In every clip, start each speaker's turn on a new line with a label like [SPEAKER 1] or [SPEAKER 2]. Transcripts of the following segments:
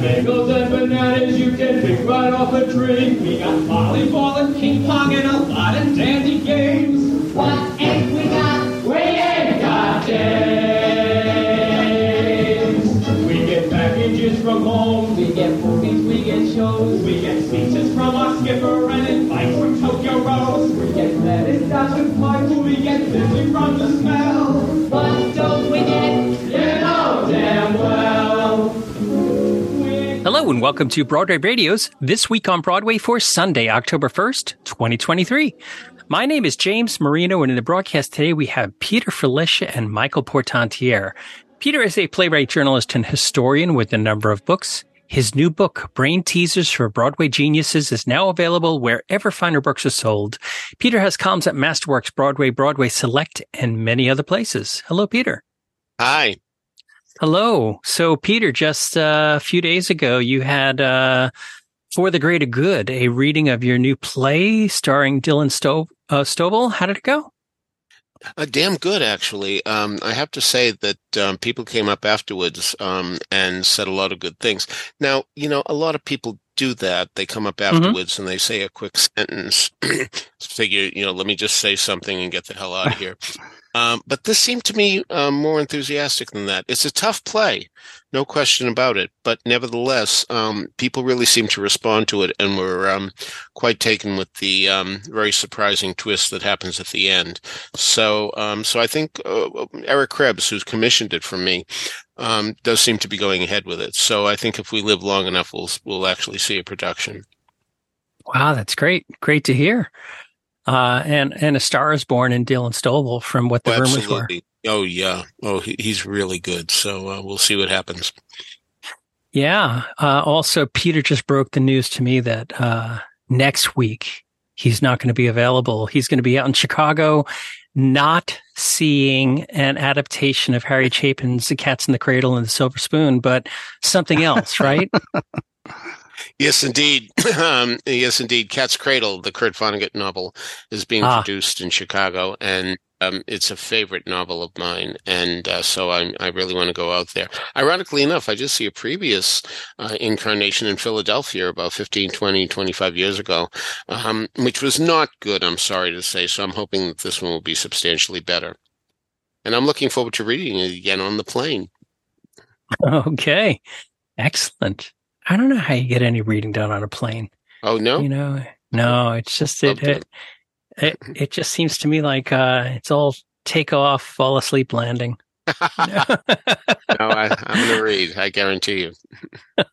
[SPEAKER 1] bagels and bananas you can pick right off a tree. We got volleyball and ping pong and a lot of dandy And
[SPEAKER 2] welcome to Broadway Radio's This Week on Broadway for Sunday, October 1st, 2023. My name is James Marino and in the broadcast today we have Peter Filichia and Michael Portantiere. Peter is a playwright, journalist, and historian with a number of books. His new book, Brain Teasers for Broadway Geniuses, is now available wherever finer books are sold. Peter has columns at Masterworks, Broadway, Broadway Select, and many other places. Hello, Peter.
[SPEAKER 3] Hi.
[SPEAKER 2] Hello. So, Peter, just uh, a few days ago, you had uh, For the Greater Good, a reading of your new play starring Dylan Sto- uh, Stovall. How did it go?
[SPEAKER 3] Uh, damn good, actually. Um, I have to say that um, people came up afterwards um, and said a lot of good things. Now, you know, a lot of people do that. They come up afterwards and they say a quick sentence. Figure, you know, let me just say something and get the hell out of here. Um, but this seemed to me um, more enthusiastic than that. It's a tough play, no question about it. But nevertheless, um, people really seem to respond to it and were um, quite taken with the um, very surprising twist that happens at the end. So, um, so I think uh, Eric Krebs, who's commissioned it from me, um, does seem to be going ahead with it. So I think if we live long enough, we'll we'll actually see a production.
[SPEAKER 2] Wow, that's great. Great to hear. Uh, and and a star is born in Dylan Stovall from what the
[SPEAKER 3] Oh,
[SPEAKER 2] rumors were.
[SPEAKER 3] Oh yeah. Oh, he, he's really good. So uh, we'll see what happens.
[SPEAKER 2] Yeah. Uh, also, Peter just broke the news to me that uh, next week he's not going to be available. He's going to be out in Chicago, not seeing an adaptation of Harry Chapin's The Cats in the Cradle and the Silver Spoon, but something else, right?
[SPEAKER 3] Yes, indeed. um, yes, indeed. Cat's Cradle, the Kurt Vonnegut novel, is being
[SPEAKER 2] Ah.
[SPEAKER 3] produced in Chicago, and um, it's a favorite novel of mine. And uh, so I, I really want to go out there. Ironically enough, I just see a previous uh, incarnation in Philadelphia about 15, 20, 25 years ago, um, which was not good, I'm sorry to say. So I'm hoping that this one will be substantially better. And I'm looking forward to reading it again on the plane.
[SPEAKER 2] okay. Excellent. I don't know how you get any reading done on a plane.
[SPEAKER 3] Oh, no?
[SPEAKER 2] You know, no, it's just it, it it it just seems to me like uh it's all take off, fall asleep, landing.
[SPEAKER 3] no, I, I'm going to read. I guarantee you.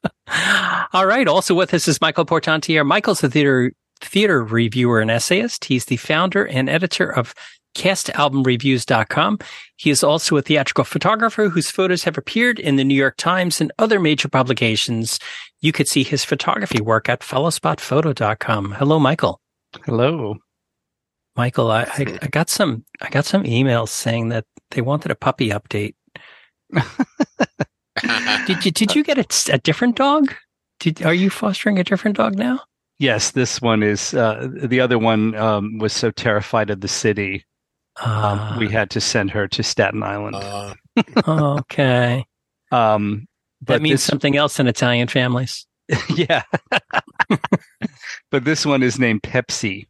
[SPEAKER 2] all right. Also with us is Michael Portantiere. Michael's a theater theater reviewer and essayist. He's the founder and editor of castalbumreviews.com. He is also a theatrical photographer whose photos have appeared in the New York Times and other major publications. You could see his photography work at followspotphoto.com. Hello, Michael.
[SPEAKER 4] Hello.
[SPEAKER 2] Michael, I, I, I got some I got some emails saying that they wanted a puppy update. Did you did you get a, a different dog? Did are you fostering a different dog now?
[SPEAKER 4] Yes, this one is. Uh, the other one um, was so terrified of the city, um,
[SPEAKER 2] Uh,
[SPEAKER 4] we had to send her to Staten Island.
[SPEAKER 3] Uh,
[SPEAKER 2] okay,
[SPEAKER 4] Um,
[SPEAKER 2] that means
[SPEAKER 4] this,
[SPEAKER 2] something else in Italian families.
[SPEAKER 4] yeah. but this one is named Pepsi,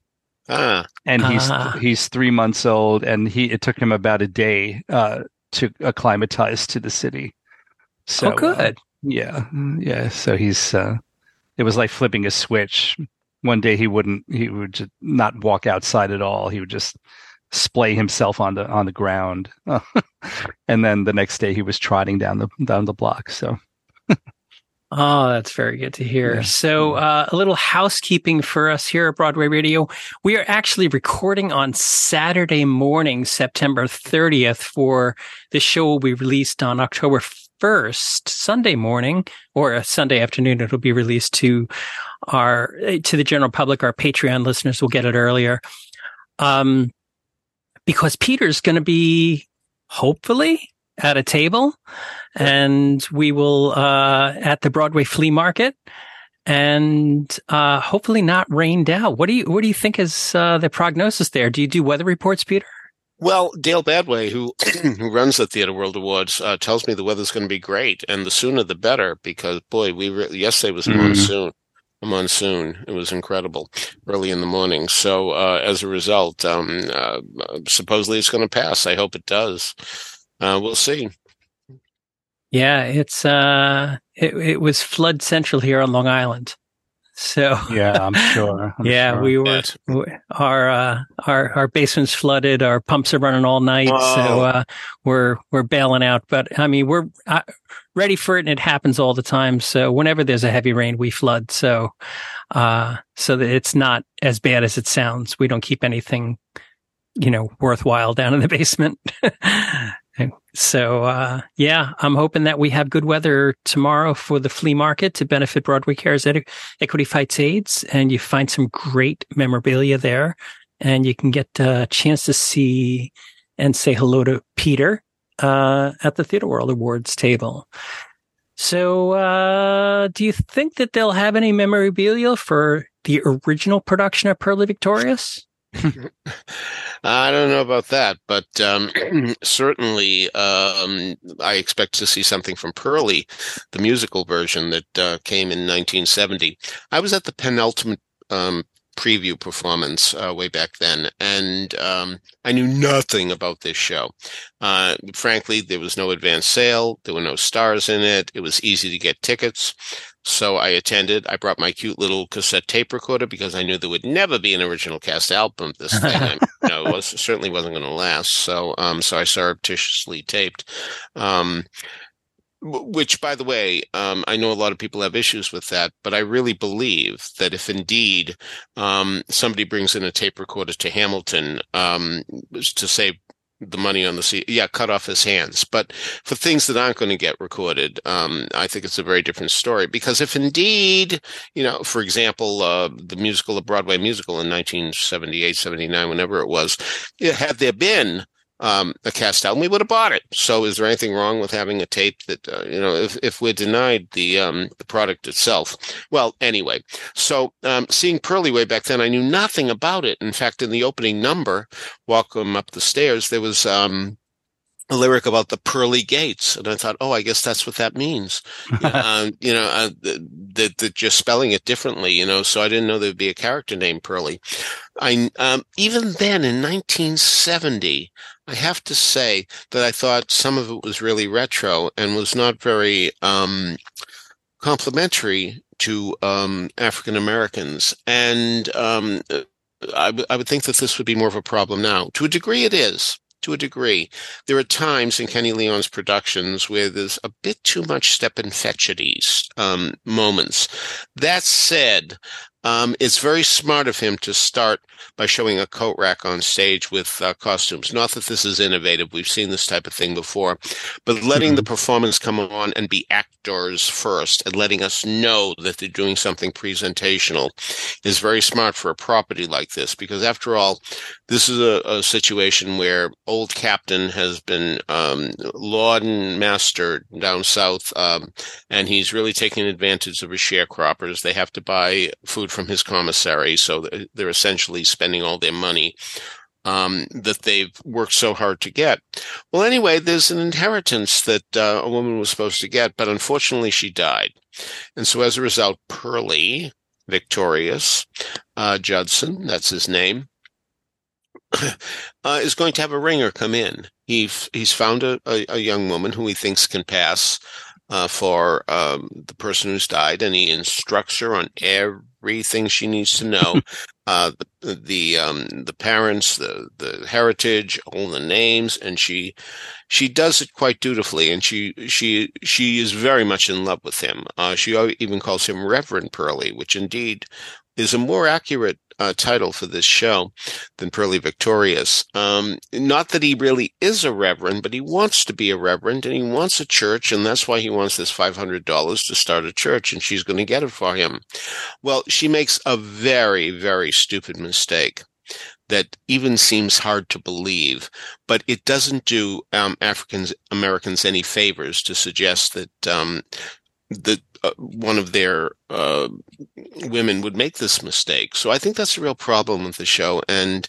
[SPEAKER 3] ah,
[SPEAKER 4] and he's
[SPEAKER 2] Ah.
[SPEAKER 4] he's three months old, and he it took him about a day uh, to acclimatize to the city. So
[SPEAKER 2] oh, good.
[SPEAKER 4] uh, yeah, yeah. So he's uh, it was like flipping a switch. One day he wouldn't he would just not walk outside at all. He would just splay himself on the on the ground, and then the next day he was trotting down the down the block. So
[SPEAKER 2] Oh, that's very good to hear.
[SPEAKER 4] Yeah.
[SPEAKER 2] So, uh, a little housekeeping for us here at Broadway Radio. We are actually recording on Saturday morning, September 30th for the show will be released on October 1st, Sunday morning or a Sunday afternoon. It'll be released to our, to the general public. Our Patreon listeners will get it earlier. Um, because Peter's going to be hopefully at a table and we will uh at the Broadway flea market and uh hopefully not rained out. What do you what do you think is uh the prognosis there? Do you do weather reports, Peter?
[SPEAKER 3] Well, Dale Badway, who who runs the Theatre World Awards, uh, tells me the weather's going to be great, and the sooner the better. Because boy, we re- yesterday was a
[SPEAKER 4] Mhm.
[SPEAKER 3] monsoon, a monsoon. It was incredible early in the morning. So uh, as a result, um, uh, supposedly it's going to pass. I hope it does. Uh, we'll see.
[SPEAKER 2] Yeah, it's uh, it, it was flood central here on Long Island. So
[SPEAKER 4] Yeah, I'm sure. I'm
[SPEAKER 2] yeah,
[SPEAKER 4] sure.
[SPEAKER 2] we were
[SPEAKER 3] Yes.
[SPEAKER 2] w- our uh, our our basement's flooded. Our pumps are running all night, so uh, we're we're bailing out. But I mean, we're uh, ready for it, and it happens all the time. So whenever there's a heavy rain, we flood. So uh, so that it's not as bad as it sounds. We don't keep anything, you know, worthwhile down in the basement. So uh, yeah, I'm hoping that we have good weather tomorrow for the flea market to benefit Broadway Cares Edu- Equity Fights AIDS, and you find some great memorabilia there, and you can get a chance to see and say hello to Peter uh, at the Theatre World Awards table. So, uh, do you think that they'll have any memorabilia for the original production of Purlie Victorious?
[SPEAKER 3] I don't know about that, but um, certainly um, I expect to see something from Purlie, the musical version that uh, came in 1970. I was at the penultimate um, preview performance uh, way back then, and um, I knew nothing about this show. Uh, frankly, there was no advance sale, there were no stars in it, it was easy to get tickets. So I attended. I brought my cute little cassette tape recorder because I knew there would never be an original cast album of this thing. I, you know, it was, certainly wasn't going to last. So, um, so I surreptitiously taped. Um, which, by the way, um, I know a lot of people have issues with that, but I really believe that if indeed um, somebody brings in a tape recorder to Hamilton um, to save the money on the C, yeah, cut off his hands. But for things that aren't going to get recorded, um, I think it's a very different story. Because if indeed, you know, for example, uh, the musical, the Broadway musical in 1978, 79, whenever it was, had there been um, a cast album, we would have bought it. So, is there anything wrong with having a tape that uh, you know, if if we're denied the um, the product itself? Well, anyway, so um, seeing Purlie way back then, I knew nothing about it. In fact, in the opening number, "Welcome Up the Stairs," there was um, lyric about the pearly gates, and I thought, oh, I guess that's what that means. um, you know, uh, that that just spelling it differently. You know, so I didn't know there'd be a character named Purlie. I um, even then in 1970. I have to say that I thought some of it was really retro and was not very um, complimentary to um, African Americans. And um, I, w- I would think that this would be more of a problem now. To a degree, it is. To a degree, there are times in Kenny Leon's productions where there's a bit too much step and fetchities um, moments. That said, um, it's very smart of him to start by showing a coat rack on stage with uh, costumes. Not that this is innovative. We've seen this type of thing before, but letting the performance come on and be actors first and letting us know that they're doing something presentational is very smart for a property like this because after all, this is a, a situation where old captain has been um, lord and master down south, um, and he's really taking advantage of his sharecroppers. They have to buy food from his commissary, so they're essentially spending all their money um, that they've worked so hard to get. Well, anyway, there's an inheritance that uh, a woman was supposed to get, but unfortunately she died. And so as a result, Purlie, Victorious, uh, Judson, that's his name, uh, is going to have a ringer come in. He he's found a, a, a young woman who he thinks can pass uh, for um, the person who's died, and he instructs her on everything she needs to know. uh, the the um, the parents, the the heritage, all the names, and she she does it quite dutifully, and she she she is very much in love with him. Uh, she even calls him Reverend Purlie, which indeed is a more accurate uh, title for this show than Purlie Victorious. Um, not that he really is a reverend, but he wants to be a reverend and he wants a church, and that's why he wants this $500 to start a church, and she's going to get it for him. Well, she makes a very, very stupid mistake that even seems hard to believe, but it doesn't do um, African Americans any favors to suggest that um, that uh, one of their uh, women would make this mistake. So I think that's a real problem with the show. And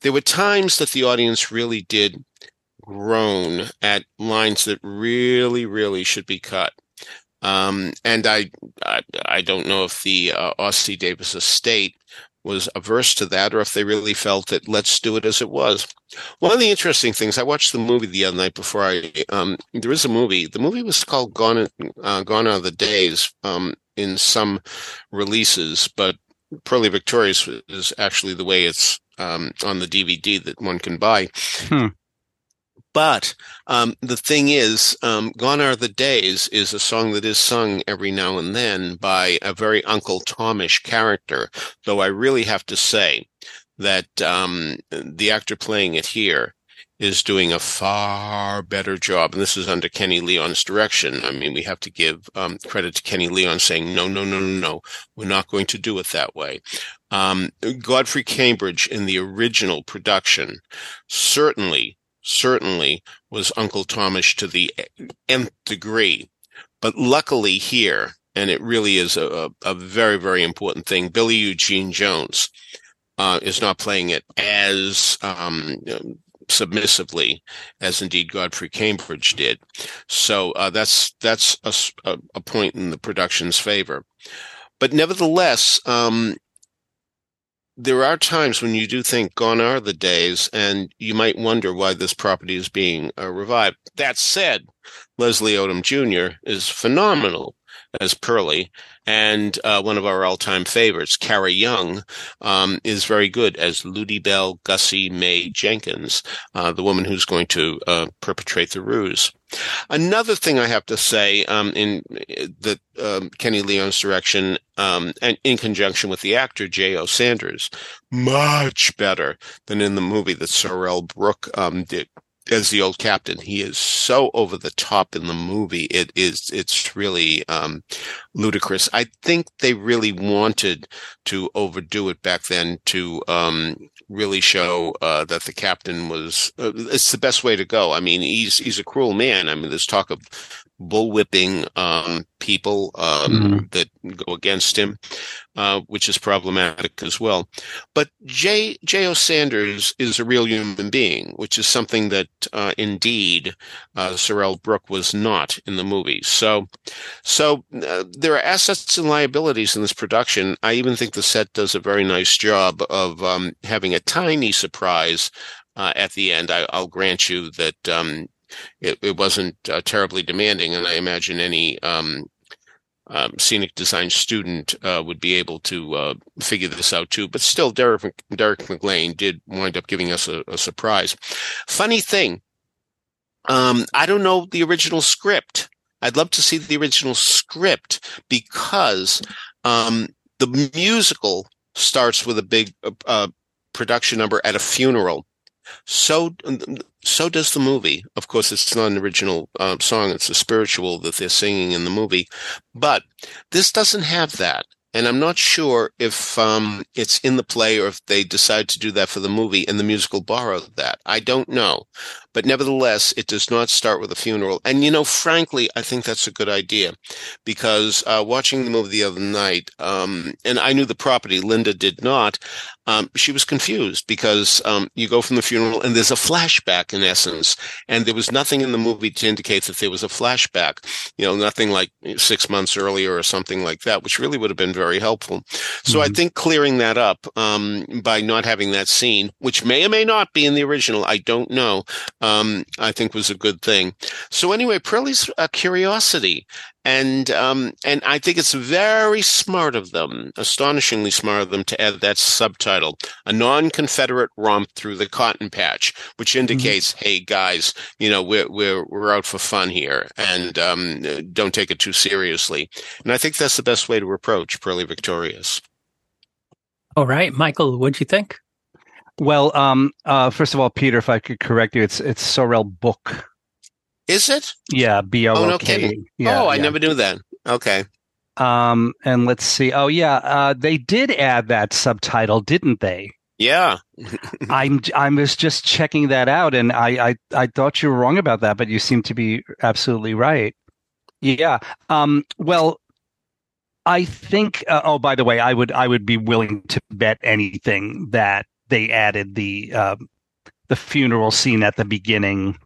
[SPEAKER 3] there were times that the audience really did groan at lines that really, really should be cut. Um, and I, I, I, don't know if the uh, Ossie Davis estate was averse to that or if they really felt that let's do it as it was. One of the interesting things, I watched the movie the other night before I, um, there is a movie. The movie was called Gone, uh, Gone Are the Days, um, in some releases, but Purlie Victorious is actually the way it's, um, on the DVD that one can buy. Hmm. But um, the thing is, um, Gone Are the Days is a song that is sung every now and then by a very Uncle Tomish character, though I really have to say that um, the actor playing it here is doing a far better job. And this is under Kenny Leon's direction. I mean, we have to give um, credit to Kenny Leon saying, no, no, no, no, no, we're not going to do it that way. Um, Godfrey Cambridge in the original production certainly certainly was Uncle Tomish to the nth degree. But luckily here, and it really is a, a very, very important thing, Billy Eugene Jones uh, is not playing it as um, submissively as indeed Godfrey Cambridge did. So uh, that's that's a, a, point in the production's favor. But nevertheless, um, there are times when you do think gone are the days, and you might wonder why this property is being uh, revived. That said, Leslie Odom Jr. is phenomenal as Purlie, and uh, one of our all-time favorites, Kara Young, um, is very good as Lutiebelle Gussie Mae Jenkins, uh, the woman who's going to uh, perpetrate the ruse. Another thing I have to say um, in the um, Kenny Leon's direction, um, and in conjunction with the actor Jay O. Sanders, much better than in the movie that Sorrell Booke um, did as the old captain. He is so over the top in the movie. It is, it's really, um, ludicrous. I think they really wanted to overdo it back then to, um, really show, uh, that the captain was, uh, it's the best way to go. I mean, he's, he's a cruel man. I mean, there's talk of bullwhipping um, people um, mm-hmm. that go against him, uh, which is problematic as well. But J. Jay O. Sanders is a real human being, which is something that uh, indeed uh, Sorrell Booke was not in the movie. So, so uh, there are assets and liabilities in this production. I even think the set does a very nice job of um, having a tiny surprise uh, at the end. I, will grant you that um, it, it wasn't uh, terribly demanding, and I imagine any um, um, scenic design student uh, would be able to uh, figure this out too. But still, Derek, Derek McLane did wind up giving us a, a surprise. Funny thing, um, I don't know the original script. I'd love to see the original script because um, the musical starts with a big uh, uh production number at a funeral. So so does the movie. Of course, it's not an original uh, song; it's a spiritual that they're singing in the movie. But this doesn't have that. And I'm not sure if um, it's in the play or if they decide to do that for the movie and the musical borrowed that. I don't know. But nevertheless, it does not start with a funeral. And, you know, frankly, I think that's a good idea because uh, watching the movie the other night, um, and I knew the property, Linda did not, um, she was confused because um, you go from the funeral and there's a flashback in essence. And there was nothing in the movie to indicate that there was a flashback, you know, nothing like six months earlier or something like that, which really would have been very helpful. So mm-hmm. I think clearing that up um, by not having that scene, which may or may not be in the original, I don't know, um, I think was a good thing. So anyway, Purlie's a curiosity. And um, and I think it's very smart of them, astonishingly smart of them, to add that subtitle, a non-Confederate romp through the cotton patch, which mm-hmm. indicates, mm-hmm. hey guys, you know we're we're we're out for fun here, and um, don't take it too seriously. And I think that's the best way to approach Purlie Victorious.
[SPEAKER 2] All right, Michael, what'd you think?
[SPEAKER 4] Well, um, uh, first of all, Peter, if I could correct you, it's it's Sorrell Booke.
[SPEAKER 3] Is it?
[SPEAKER 4] Yeah, B O O K.
[SPEAKER 3] Oh, yeah, oh, I
[SPEAKER 4] yeah.
[SPEAKER 3] never knew that. Okay.
[SPEAKER 4] Um, and let's see. Oh, yeah, uh, they did add that subtitle, didn't they?
[SPEAKER 3] Yeah.
[SPEAKER 4] I'm I was just checking that out, and I, I I thought you were wrong about that, but you seem to be absolutely right. Yeah. Um, well, I think. Uh, oh, by the way, I would I would be willing to bet anything that they added the uh, the funeral scene at the beginning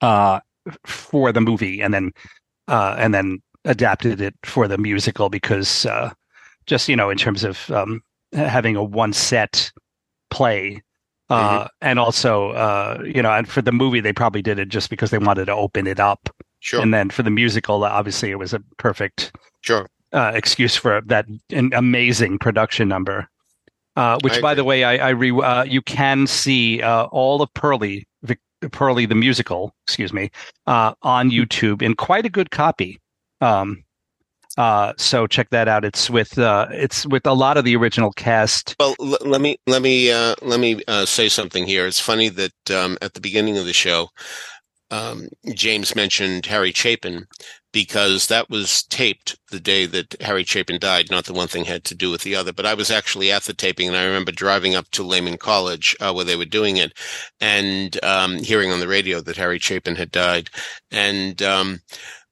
[SPEAKER 4] uh, for the movie, and then uh, and then adapted it for the musical because uh, just you know in terms of um, having a one set play. Uh,
[SPEAKER 3] Mhm.
[SPEAKER 4] and also, uh, you know, and for the movie, they probably did it just because they wanted to open it up.
[SPEAKER 3] Sure,
[SPEAKER 4] And then for the musical, obviously, it was a perfect
[SPEAKER 3] sure.
[SPEAKER 4] uh, excuse for that an amazing production number. Uh, which, by the way, I, I re, uh, you can see uh, all of Purlie, Vic, Purlie the musical, excuse me, uh, on YouTube in quite a good copy. Um, uh, so check that out. It's with uh, it's with a lot of the original cast.
[SPEAKER 3] Well, l- let me let me uh, let me uh, say something here. It's funny that um, at the beginning of the show, um, James mentioned Harry Chapin because that was taped the day that Harry Chapin died. Not that one thing had to do with the other, but I was actually at the taping, and I remember driving up to Lehman College uh, where they were doing it, and um, hearing on the radio that Harry Chapin had died, and. Um,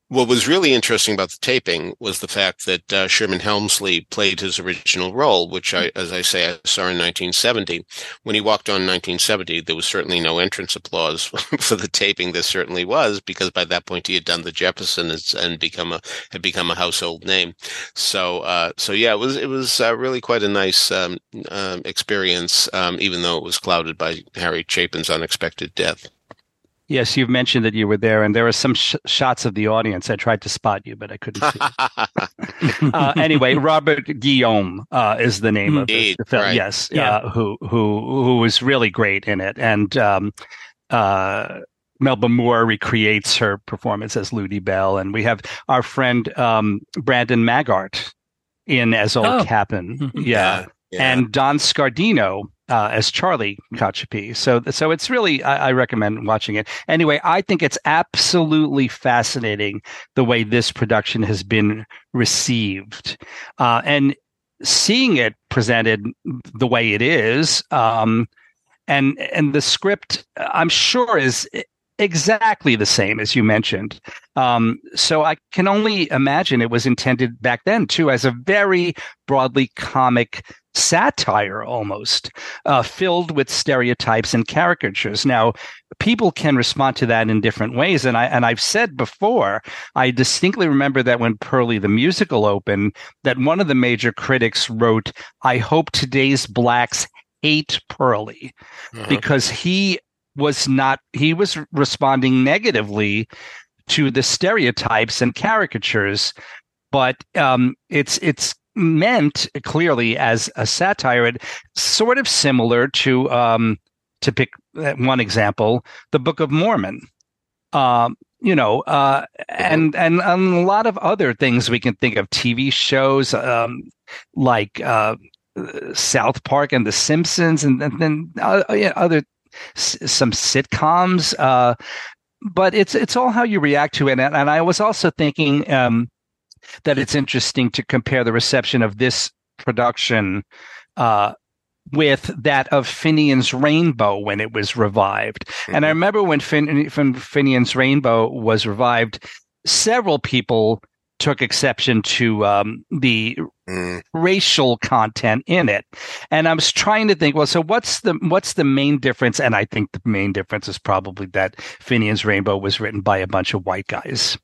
[SPEAKER 3] what was really interesting about the taping was the fact that uh, Sherman Hemsley played his original role, which I, as I say, I saw in 1970. When he walked on in 1970, there was certainly no entrance applause for the taping. There certainly was because by that point he had done the Jeffersons and become a had become a household name. So, uh, so yeah, it was it was uh, really quite a nice um, um, experience, um, even though it was clouded by Harry Chapin's unexpected death.
[SPEAKER 4] Yes, you've mentioned that you were there, and there are some sh- shots of the audience. I tried to spot you, but I couldn't see. uh, anyway, Robert Guillaume uh, is the name of the,
[SPEAKER 3] Indeed,
[SPEAKER 4] the film.
[SPEAKER 3] right.
[SPEAKER 4] Yes,
[SPEAKER 2] Yeah.
[SPEAKER 4] uh, who who who was really great in it, and um, uh, Melba Moore recreates her performance as Lutiebelle, and we have our friend um, Brandon Maggart in as old
[SPEAKER 2] Oh.
[SPEAKER 4] Captain.
[SPEAKER 2] Mhm.
[SPEAKER 4] Yeah,
[SPEAKER 3] Yeah.
[SPEAKER 4] and Don Scardino uh, as Charlie Cotchipee. So, so it's really I, I recommend watching it. Anyway, I think it's absolutely fascinating the way this production has been received, uh, and seeing it presented the way it is, um, and and the script I'm sure is exactly the same as you mentioned. Um, so I can only imagine it was intended back then too as a very broadly comic satire almost uh, filled with stereotypes and caricatures now people can respond to that in different ways and i and i've said before i distinctly remember that when purlie the musical opened that one of the major critics wrote i hope today's blacks hate purlie
[SPEAKER 3] Uh-huh.
[SPEAKER 4] because he was not he was responding negatively to the stereotypes and caricatures but um, it's it's meant clearly as a satire and sort of similar to um, to pick uh, one example the book of mormon. Um, you know uh, and, and and a lot of other things we can think of tv shows um, like uh, south park and the simpsons and, and then uh, yeah, other s- some sitcoms uh, but it's it's all how you react to it and, and i was also thinking um, that it's interesting to compare the reception of this production uh, with that of Finian's Rainbow when it was revived. And I remember when, fin- when Finian's Rainbow was revived, several people took exception to um, the
[SPEAKER 3] Mm.
[SPEAKER 4] racial content in it. And i was trying to think well so what's the what's the main difference? And i think the main difference is probably that finian's rainbow was written by a bunch of white guys.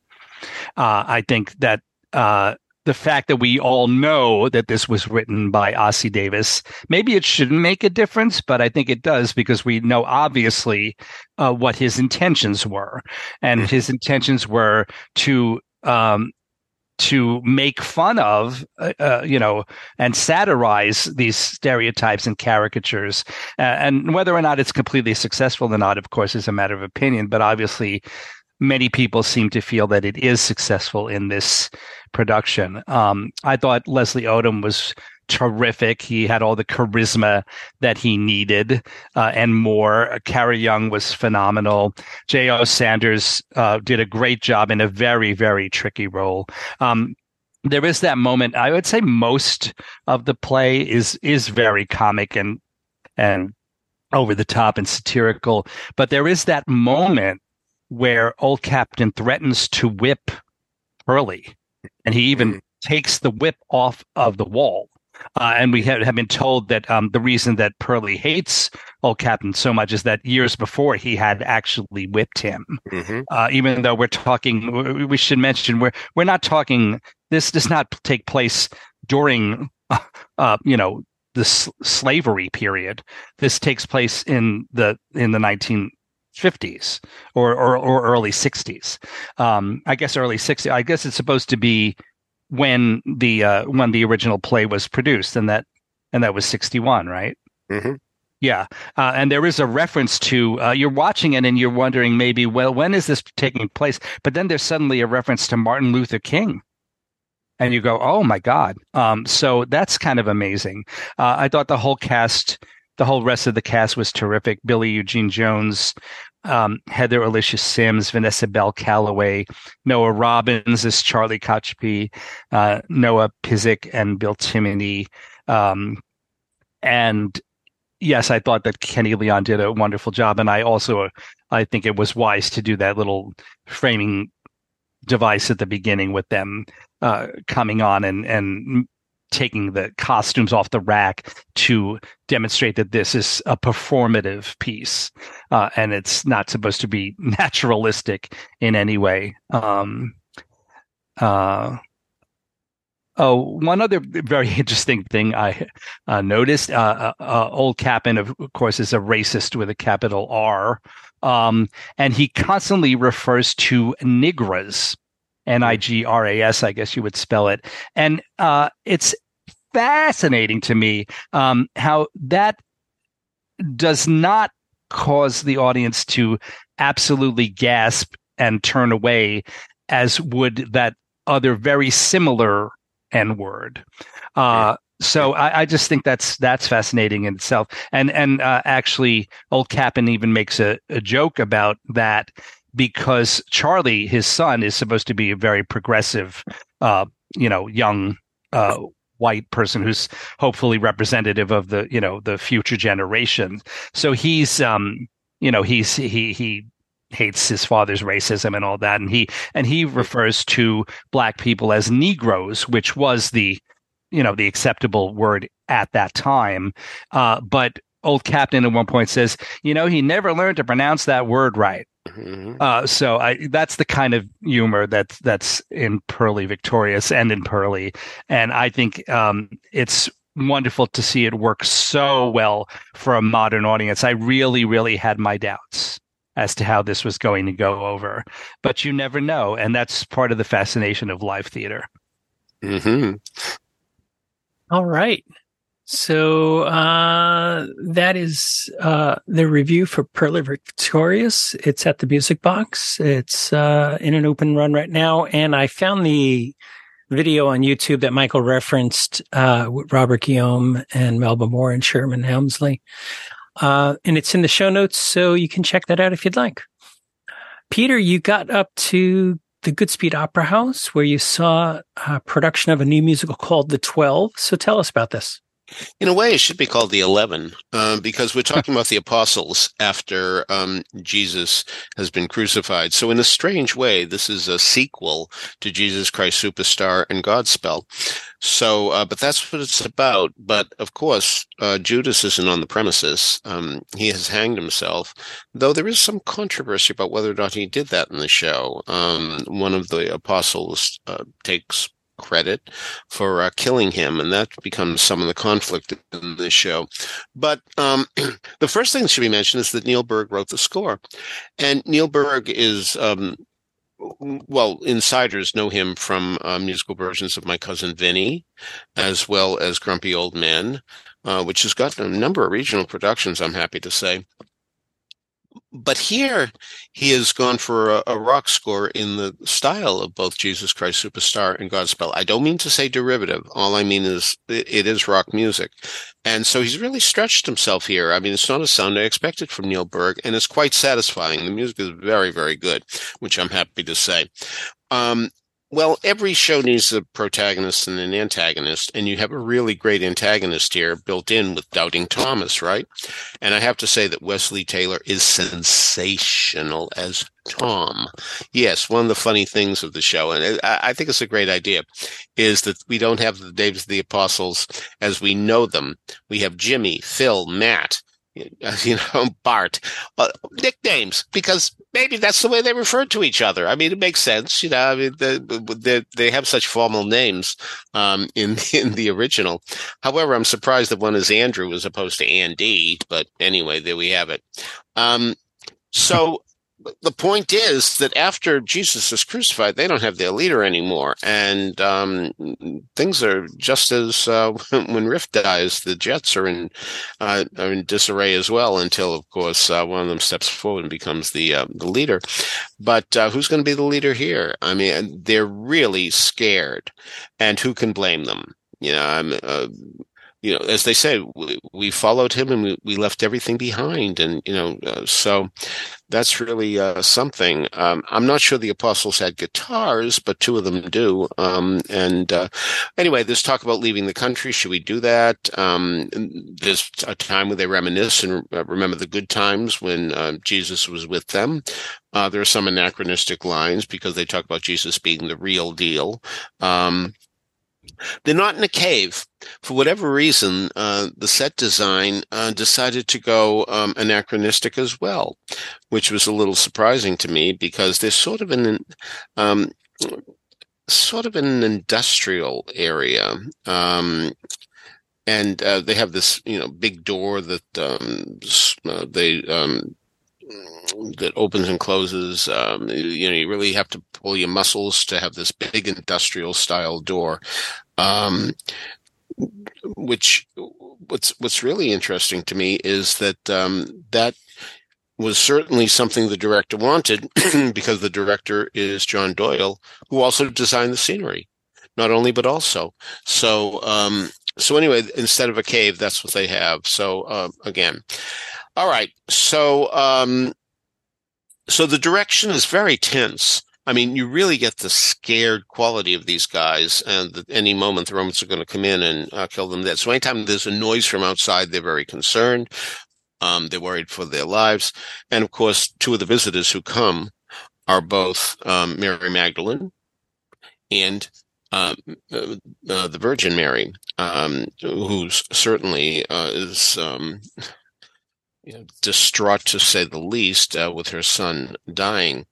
[SPEAKER 4] Uh, i think that uh, the fact that we all know that this was written by Ossie Davis, maybe it shouldn't make a difference, but I think it does because we know obviously uh, what his intentions were, and his intentions were to um, to make fun of, uh, uh, you know, and satirize these stereotypes and caricatures. Uh, and whether or not it's completely successful or not, of course, is a matter of opinion. But obviously, many people seem to feel that it is successful in this production. Um, I thought Leslie Odom was terrific. He had all the charisma that he needed uh, and more. Kara Young was phenomenal. Jay O. Sanders uh, did a great job in a very, very tricky role. Um, there is that moment. I would say most of the play is is very comic and and over the top and satirical, but there is that moment where old Captain threatens to whip Purlie, and he even
[SPEAKER 3] Mm.
[SPEAKER 4] takes the whip off of the wall. Uh, and we have, have been told that um, the reason that Purlie hates old Captain so much is that years before he had actually whipped him.
[SPEAKER 3] hmm
[SPEAKER 4] Uh, even though we're talking, we- we should mention we're we're not talking. This does not take place during, uh, you know, the s- slavery period. This takes place in the in the nineteen fifties or, or or early sixties. Um, I guess early sixties. I guess it's supposed to be when the uh, when the original play was produced, and that and that was sixty one, right?
[SPEAKER 3] hmm
[SPEAKER 4] Yeah, uh, and there is a reference to uh, you're watching it and you're wondering maybe, well, when is this taking place? But then there's suddenly a reference to Martin Luther King, and you go, oh my god! Um, so that's kind of amazing. Uh, I thought the whole cast, the whole rest of the cast was terrific. Billy Eugene Jones, um, Heather Alicia Simms, Vanessa Bell Calloway, Noah Robbins is Charlie Cotchipee, uh, Noah Pyzik, and Bill Timoney. Um, and yes, I thought that Kenny Leon did a wonderful job, and I also I think it was wise to do that little framing device at the beginning with them uh, coming on and and taking the costumes off the rack to demonstrate that this is a performative piece uh, and it's not supposed to be naturalistic in any way. Um, uh, Oh, one other very interesting thing I uh, noticed: uh, uh, uh, Old Cap'n, of course, is a racist with a capital R, um, and he constantly refers to nigras, N-I-G-R-A-S, I guess you would spell it, and uh, it's fascinating to me um, how that does not cause the audience to absolutely gasp and turn away, as would that other very similar N word. Uh, so I, I, just think that's that's fascinating in itself. And and uh, actually, old Cap'n even makes a, a joke about that because Charlie, his son, is supposed to be a very progressive, uh, you know, young uh, white person who's hopefully representative of the you know the future generation. So he's um, you know he's he he hates his father's racism and all that. And he and he refers to black people as negroes which was the you know the acceptable word at that time. Uh, but old captain at one point says you know he never learned to pronounce that word right
[SPEAKER 3] mm-hmm.
[SPEAKER 4] uh, so I, that's the kind of humor that's that's in Purlie Victorious and in Purlie, and I think um, it's wonderful to see it work so well for a modern audience. I really, really had my doubts as to how this was going to go over. But you never know. And that's part of the fascination of live theater.
[SPEAKER 3] Mm-hmm.
[SPEAKER 2] All right. So uh, that is uh, the review for Purlie Victorious. It's at the Music Box. It's uh, in an open run right now. And I found the video on YouTube that Michael referenced uh, with Robert Guillaume and Melba Moore and Sherman Hemsley. Uh, and it's in the show notes, so you can check that out if you'd like. Peter, you got up to the Goodspeed Opera House where you saw a production of a new musical called The Twelve. So tell us about this.
[SPEAKER 3] In a way, it should be called the Eleven, um, because we're talking about the apostles after um, Jesus has been crucified. So, in a strange way, this is a sequel to Jesus Christ Superstar and Godspell. So, uh, but that's what it's about. But of course, uh, Judas isn't on the premises. Um, he has hanged himself, though there is some controversy about whether or not he did that in the show. Um, one of the apostles uh, takes credit for uh, killing him, and that becomes some of the conflict in this show. But um, the first thing that should be mentioned is that Neil Berg wrote the score, and Neil Berg is. Um, well, insiders know him from uh, musical versions of My Cousin Vinny, as well as Grumpy Old Men, uh, which has gotten a number of regional productions, I'm happy to say but here he has gone for a, a, rock score in the style of both Jesus Christ Superstar and Godspell. I don't mean to say derivative. All I mean is it, it is rock music. And so he's really stretched himself here. I mean, it's not a sound I expected from Neil Berg, and it's quite satisfying. The music is very, very good, which I'm happy to say. Um, well, every show needs a protagonist and an antagonist, and you have a really great antagonist here built in with Doubting Thomas, right? And I have to say that Wesley Taylor is sensational as Tom. Yes, one of the funny things of the show, and I think it's a great idea, is that we don't have the names of the apostles as we know them. We have Jimmy, Phil, Matt, you know, Bart, uh, nicknames because maybe that's the way they refer to each other. I mean, it makes sense, you know. I mean, they they have such formal names um, in in the original. However, I'm surprised that one is Andrew as opposed to Andy. But anyway, there we have it. Um, so the point is that after Jesus is crucified, they don't have their leader anymore, and um, things are just as uh, when Riff dies, the Jets are in uh, are in disarray as well. Until, of course, uh, one of them steps forward and becomes the uh, the leader. But uh, who's going to be the leader here? I mean, they're really scared, and who can blame them? You know, I'm uh, you know, as they say, we, we followed him and we, we, left everything behind. And, you know, uh, so that's really uh, something. Um, I'm not sure the apostles had guitars, but two of them do. Um, and uh, anyway, there's talk about leaving the country. Should we do that? Um, there's a time when they reminisce and uh, remember the good times when uh, Jesus was with them. Uh, there are some anachronistic lines because they talk about Jesus being the real deal. They're not in a cave. For whatever reason, uh, the set design uh, decided to go um, anachronistic as well, which was a little surprising to me because they're sort of an, um, sort of an industrial area. Um, and uh, they have this, you know, big door that um, uh, they um, that opens and closes. Um, you know, you really have to pull your muscles to have this big industrial style door. Um, which what's what's really interesting to me is that um, that was certainly something the director wanted because the director is John Doyle, who also designed the scenery, not only but also. So um, so anyway, instead of a cave, that's what they have. So uh, again, all right. So, um, so the direction is very tense. I mean, you really get the scared quality of these guys, and at any moment the Romans are going to come in and uh, kill them dead. So anytime there's a noise from outside, they're very concerned. Um, they're worried for their lives, and of course, two of the visitors who come are both um, Mary Magdalene and uh, uh, uh the Virgin Mary, um, who's certainly uh, is um, you know, distraught to say the least uh, with her son dying.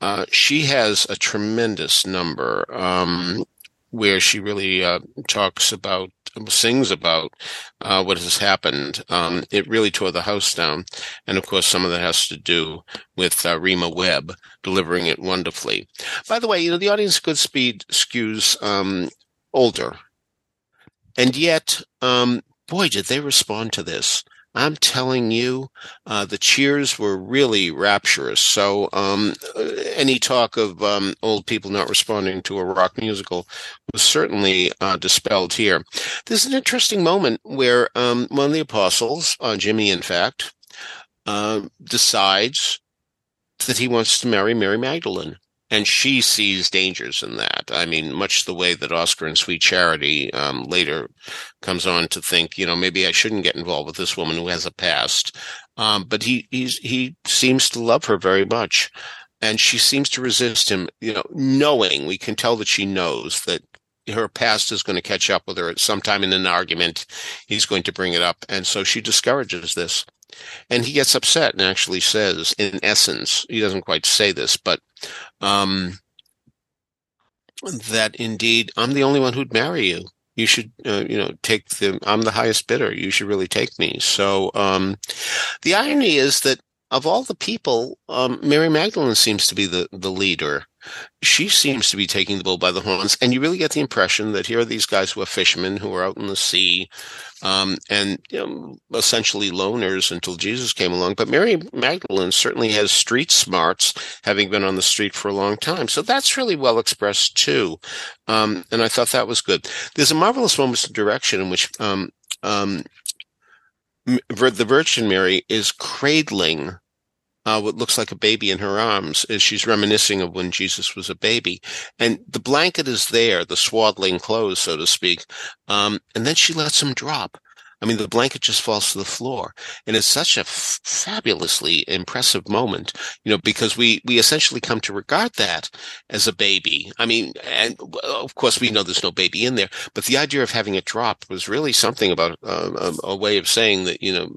[SPEAKER 3] Uh, she has a tremendous number um, where she really uh, talks about, sings about uh, what has happened. Um, it really tore the house down, and of course, some of that has to do with uh, Rema Webb delivering it wonderfully. By the way, you know the audience Goodspeed skews um, older, and yet, um, boy, did they respond to this. I'm telling you, uh, the cheers were really rapturous. So, um, any talk of um, old people not responding to a rock musical was certainly uh, dispelled here. There's an interesting moment where um, one of the apostles, uh, Jimmy, in fact, uh, decides that he wants to marry Mary Magdalene and she sees dangers in that. I mean, much the way that Oscar and Sweet Charity um, later comes on to think, you know, maybe I shouldn't get involved with this woman who has a past. Um, but he he seems to love her very much, and she seems to resist him. You know, knowing we can tell that she knows that her past is going to catch up with her at some time in an argument. He's going to bring it up, and so she discourages this. And he gets upset and actually says, in essence, he doesn't quite say this, but um, that indeed I'm the only one who'd marry you. You should, uh, you know, take the. I'm the highest bidder. You should really take me. So um, the irony is that of all the people, um, Mary Magdalene seems to be the the leader she seems to be taking the bull by the horns. And you really get the impression that here are these guys who are fishermen who are out in the sea, um, and you know, essentially loners until Jesus came along. But Mary Magdalene certainly has street smarts, having been on the street for a long time. So that's really well expressed too. Um, and I thought that was good. There's a marvelous moment of direction in which um, um the Virgin Mary is cradling uh, what looks like a baby in her arms as she's reminiscing of when Jesus was a baby. And the blanket is there, the swaddling clothes, so to speak. Um, and then she lets him drop. I mean, the blanket just falls to the floor, and it's such a f- fabulously impressive moment, you know, because we we essentially come to regard that as a baby. I mean, and of course we know there's no baby in there, but the idea of having it drop was really something about uh, a, a way of saying that you know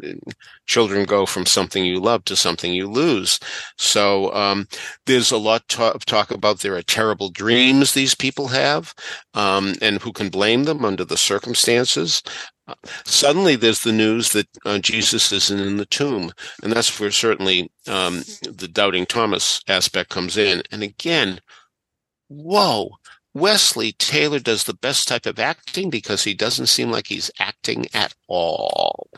[SPEAKER 3] children go from something you love to something you lose. So um, there's a lot of talk about there are terrible dreams these people have, um, and who can blame them under the circumstances. Suddenly, there's the news that uh, Jesus isn't in the tomb, and that's where certainly um, the doubting Thomas aspect comes in. And again, whoa, Wesley Taylor does the best type of acting because he doesn't seem like he's acting at all.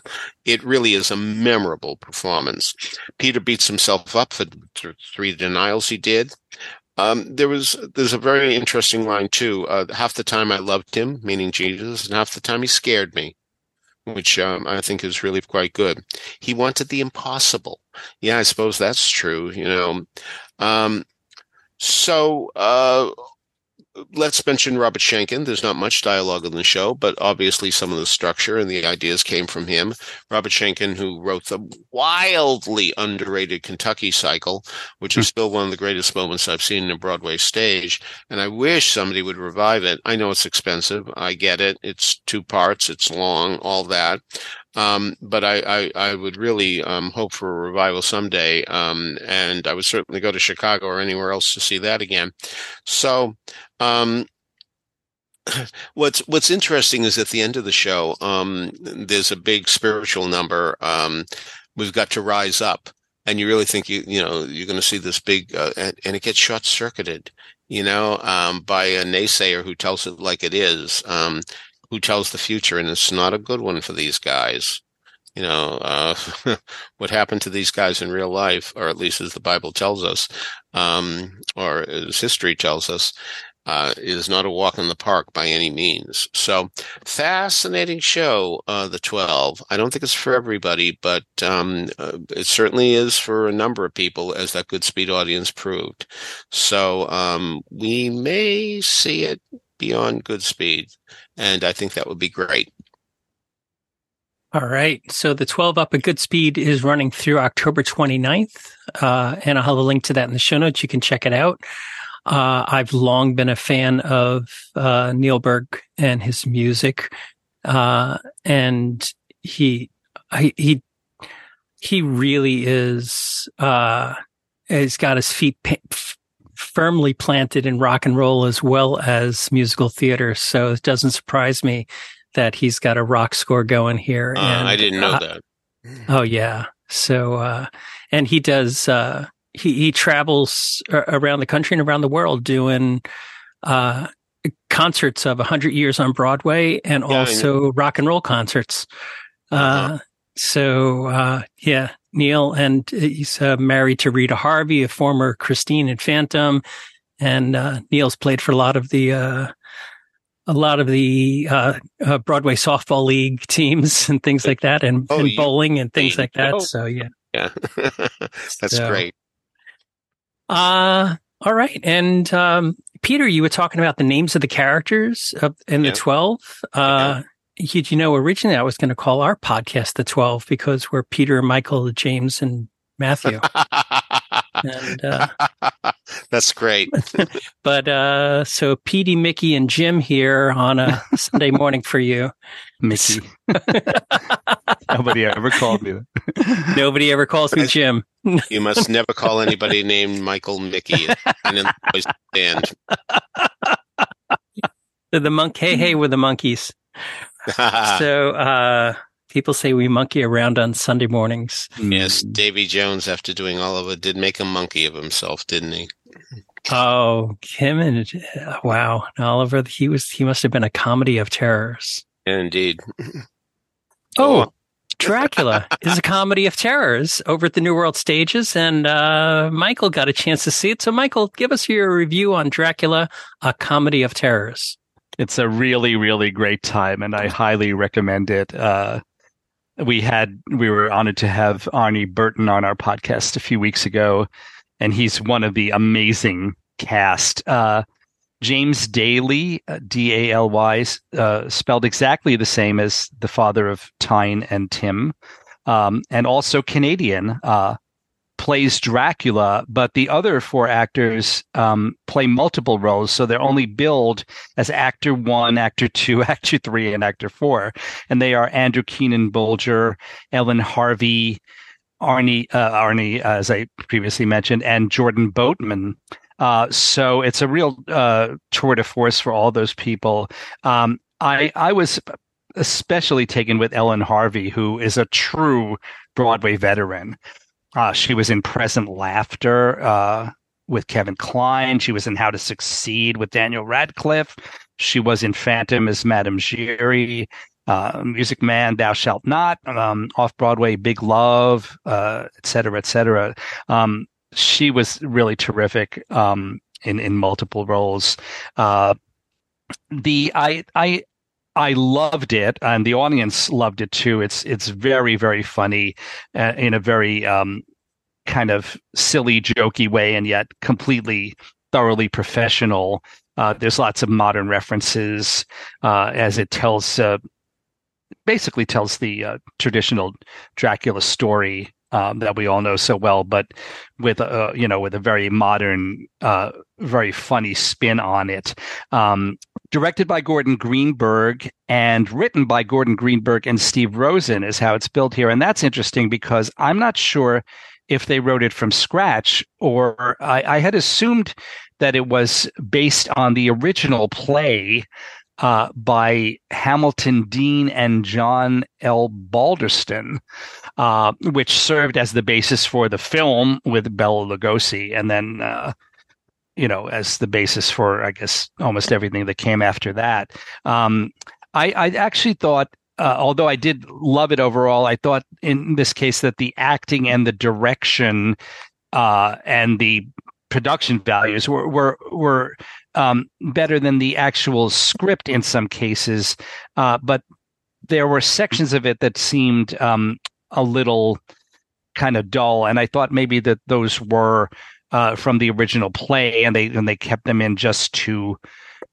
[SPEAKER 3] It really is a memorable performance. Peter beats himself up for the three denials he did. Um, there was there's a very interesting line too. Uh, half the time I loved him, meaning Jesus, and half the time he scared me which um, I think is really quite good. He wanted the impossible. Yeah, I suppose that's true. You know, um, so uh, let's mention Robert Schenkkan. There's not much dialogue in the show, but obviously some of the structure and the ideas came from him. Robert Schenkkan, who wrote the wildly underrated Kentucky Cycle, which is hmm. still one of the greatest moments I've seen in a Broadway stage. And I wish somebody would revive it. I know it's expensive. I get it. It's two parts. It's long, all that. Um, but I, I, I, would really um, hope for a revival someday. Um, and I would certainly go to Chicago or anywhere else to see that again. So, um, what's what's interesting is at the end of the show, um, there's a big spiritual number. Um, we've got to rise up, and you really think you you know you're going to see this big, uh, and, and, it gets short circuited, you know, um, by a naysayer who tells it like it is who tells the future, and it's not a good one for these guys. You know, uh, what happened to these guys in real life, or at least as the Bible tells us, um, or as history tells us, uh, is not a walk in the park by any means. So, fascinating show, uh, the 12. I don't think it's for everybody, but um, uh, it certainly is for a number of people, as that Goodspeed audience proved. So, um, we may see it beyond Goodspeed. And I think that would be great.
[SPEAKER 2] All right. So the 12 Up at Goodspeed is running through October 29th. Uh, and I'll have a link to that in the show notes. You can check it out. Uh, I've long been a fan of uh, Neil Berg and his music. Uh, and he, I, he, he really is, uh, has got his feet firmly planted in rock and roll as well as musical theater. So it doesn't surprise me that he's got a rock score going here.
[SPEAKER 3] Uh, and, I didn't know uh, that.
[SPEAKER 2] Oh yeah. So, uh, and he does, uh, he, he travels around the country and around the world doing, uh, concerts of 100 years on Broadway and yeah, also rock and roll concerts. Uh-huh. Uh, so, uh, yeah, Neil, and he's uh, married to Rita Harvey, a former Christine and Phantom, and uh, Neil's played for a lot of the uh, a lot of the uh, uh, Broadway softball league teams and things like that, and, oh, and bowling and things like that. Oh. So yeah,
[SPEAKER 3] yeah, that's so, great.
[SPEAKER 2] Uh all right, and um, Peter, you were talking about the names of the characters in the yeah. twelve. Uh, you, you know, originally I was going to call our podcast the 12 because we're Peter, Michael, James, and Matthew.
[SPEAKER 3] and, uh, That's great.
[SPEAKER 2] but uh, so Petey, Mickey, and Jim here on a Sunday morning for you.
[SPEAKER 4] Mickey. Nobody ever called me.
[SPEAKER 2] Nobody ever calls me Jim.
[SPEAKER 3] you must never call anybody named Michael Mickey and in the band.
[SPEAKER 2] The monk, hey, hey, we're the Monkees. so uh, people say we monkey around on Sunday mornings.
[SPEAKER 3] Yes, Davy Jones, after doing all of it, did make a monkey of himself, didn't he?
[SPEAKER 2] Oh, him and uh, wow, Oliver. He was. He must have been a comedy of terrors.
[SPEAKER 3] Indeed.
[SPEAKER 2] Oh, Dracula is a comedy of terrors over at the New World Stages, and uh, Michael got a chance to see it. So, Michael, give us your review on Dracula, a comedy of terrors
[SPEAKER 4] it's a really really great time and i highly recommend it uh, we had we were honored to have Arnie Burton on our podcast a few weeks ago, and he's one of the amazing cast. Uh, James Daly, uh, D A L Y, uh, spelled exactly the same as the father of Tyne and Tim, um, and also Canadian. Uh, plays Dracula, but the other four actors um, play multiple roles. So they're only billed as actor one, actor two, actor three, and actor four. And they are Andrew Keenan Bolger, Ellen Harvey, Arnie, uh, Arnie, as I previously mentioned, and Jordan Boatman. Uh, so it's a real uh, tour de force for all those people. Um, I I was especially taken with Ellen Harvey, who is a true Broadway veteran. Uh, she was in Present Laughter uh, with Kevin Kline. She was in How to Succeed with Daniel Radcliffe. She was in Phantom as Madame Giry. Uh, Music Man, Thou Shalt Not, um, off Broadway, Big Love, uh, et cetera, et cetera. Um, she was really terrific um, in in multiple roles. Uh, the I I I loved it, and the audience loved it too. It's it's very very funny uh, in a very um, kind of silly, jokey way, and yet completely thoroughly professional. Uh, there's lots of modern references uh, as it tells, uh, basically tells the uh, traditional Dracula story um, that we all know so well, but with a you know with a very modern, uh, very funny spin on it. Um, directed by Gordon Greenberg and written by Gordon Greenberg and Steve Rosen is how it's built here, and that's interesting because I'm not sure if they wrote it from scratch or I, I had assumed that it was based on the original play uh, by Hamilton Deane and John L. Balderston, uh, which served as the basis for the film with Bela Lugosi, and then uh, you know as the basis for I guess almost everything that came after that. Um, I, I actually thought uh, although I did love it overall, I thought in this case that the acting and the direction uh, and the production values were were were um, better than the actual script in some cases, uh, but there were sections of it that seemed um, a little kind of dull, and I thought maybe that those were uh, from the original play, and they and they kept them in just to,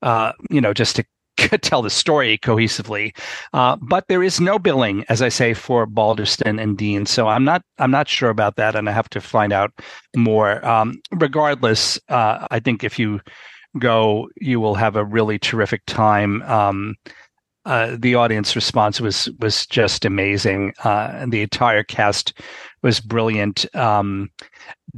[SPEAKER 4] uh, you know, just to tell the story cohesively. Uh, but there is no billing, as I say, for Balderston and Deane. So I'm not I'm not sure about that, and I have to find out more. Um, regardless, uh, I think if you go, you will have a really terrific time. Um, uh, the audience response was was just amazing, uh, and the entire cast was brilliant. Um,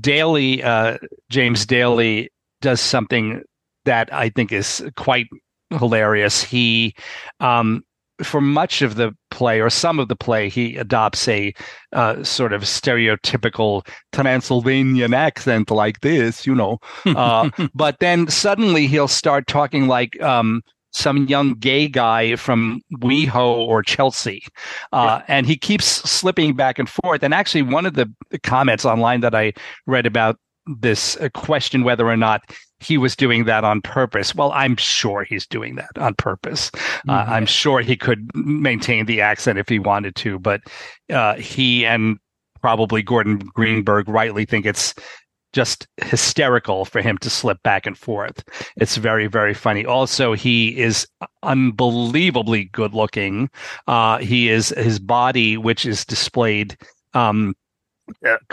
[SPEAKER 4] Daly, uh, James Daly, does something that I think is quite hilarious. He, um, for much of the play or some of the play, he adopts a uh, sort of stereotypical Transylvanian accent like this, you know. Uh, but then suddenly he'll start talking like um, some young gay guy from WeHo or Chelsea. Uh, and he keeps slipping back and forth. And actually, one of the comments online that I read about this uh, question whether or not he was doing that on purpose. Well, I'm sure he's doing that on purpose. Uh, mm-hmm. Uh, I'm sure he could maintain the accent if he wanted to, but uh, he and probably Gordon Greenberg rightly think it's just hysterical for him to slip back and forth. It's very, very funny. Also, he is unbelievably good looking. Uh, he is his body, which is displayed um,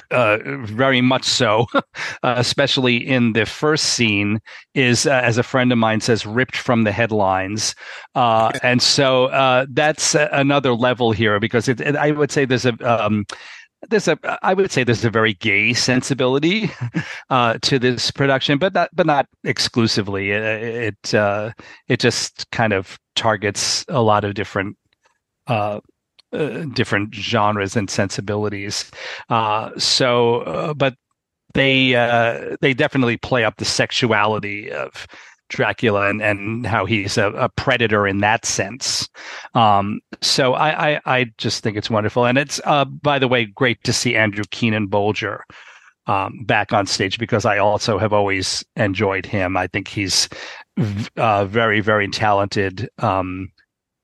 [SPEAKER 4] uh, very much so, uh, especially in the first scene, is uh, as a friend of mine says, ripped from the headlines, uh, and so uh, that's another level here because it, it, I would say there's a um, there's a I would say there's a very gay sensibility to this production, but not but not exclusively. It it, it just kind of targets a lot of different uh, different genres and sensibilities. Uh, so, uh, but they uh, they definitely play up the sexuality of Dracula and, and how he's a, a predator in that sense. Um, so I, I, I just think it's wonderful, and it's uh, by the way great to see Andrew Keenan Bolger. Um, back on stage because I also have always enjoyed him. I think he's v- very, very talented um,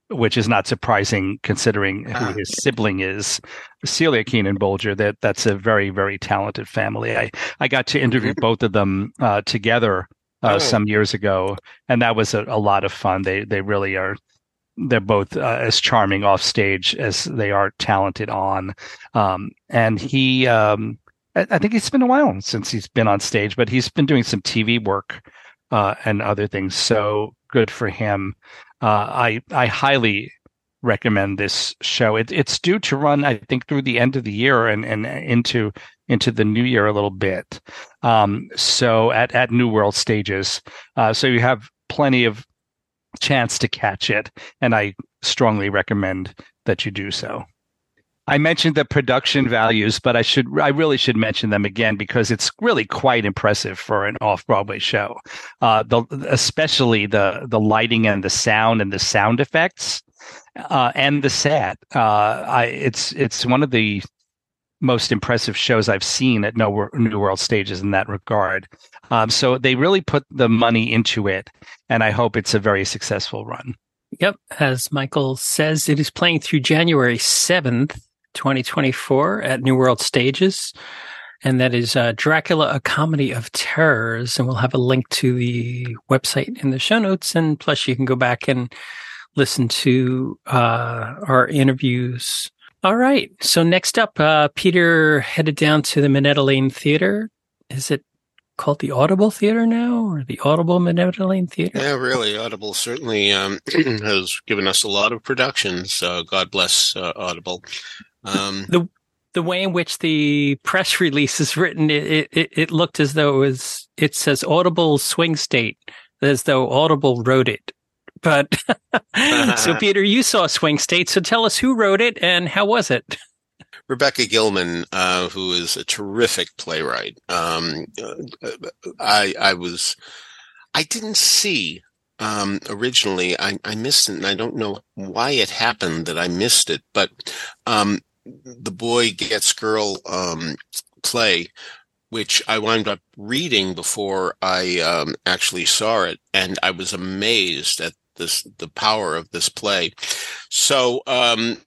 [SPEAKER 4] which is not surprising considering who
[SPEAKER 3] Ah.
[SPEAKER 4] his sibling is, Celia Keenan Bolger. That that's a very very talented family. I I got to interview both of them uh, together uh,
[SPEAKER 3] Oh.
[SPEAKER 4] some years ago, and that was a, a lot of fun. They they really are. They're both uh, as charming off stage as they are talented on. Um, and he, um, I, I think it's been a while since he's been on stage, but he's been doing some TV work uh, and other things. So good for him. Uh, I I highly recommend this show. It, it's due to run, I think, through the end of the year and, and into into the new year a little bit. Um, so at at New World stages, uh, so you have plenty of chance to catch it, and I strongly recommend that you do so. I mentioned the production values, but I should I really should mention them again because it's really quite impressive for an off Broadway show. Uh, the especially the the lighting and the sound and the sound effects uh, and the set. Uh, I it's it's one of the most impressive shows I've seen at New World stages in that regard. Um, so they really put the money into it, and I hope it's a very successful run.
[SPEAKER 2] Yep. As Michael says, it is playing through January 7th, 2024 at New World Stages. And that is uh, Dracula, a comedy of terrors. And we'll have a link to the website in the show notes. And plus, you can go back and listen to uh, our interviews. All right. So next up, uh, Peter headed down to the Minetta Lane Theater. Is it called the Audible Theater now, or the Audible Minetta Lane Theater?
[SPEAKER 3] Yeah, really. Audible certainly um, has given us a lot of productions. Uh, God bless uh, Audible. Um,
[SPEAKER 2] the the way in which the press release is written, it, it, it looked as though it was, it says Audible Swing State, as though Audible wrote it. But so Peter, you saw Swing State. So tell us who wrote it and how was it?
[SPEAKER 3] Rebecca Gilman, uh, who is a terrific playwright. Um, uh, I, I was, I didn't see um, originally. I, I missed it, and I don't know why it happened that I missed it. But um, the boy gets girl um, play, which I wound up reading before I um, actually saw it, and I was amazed at this the power of this play. So um,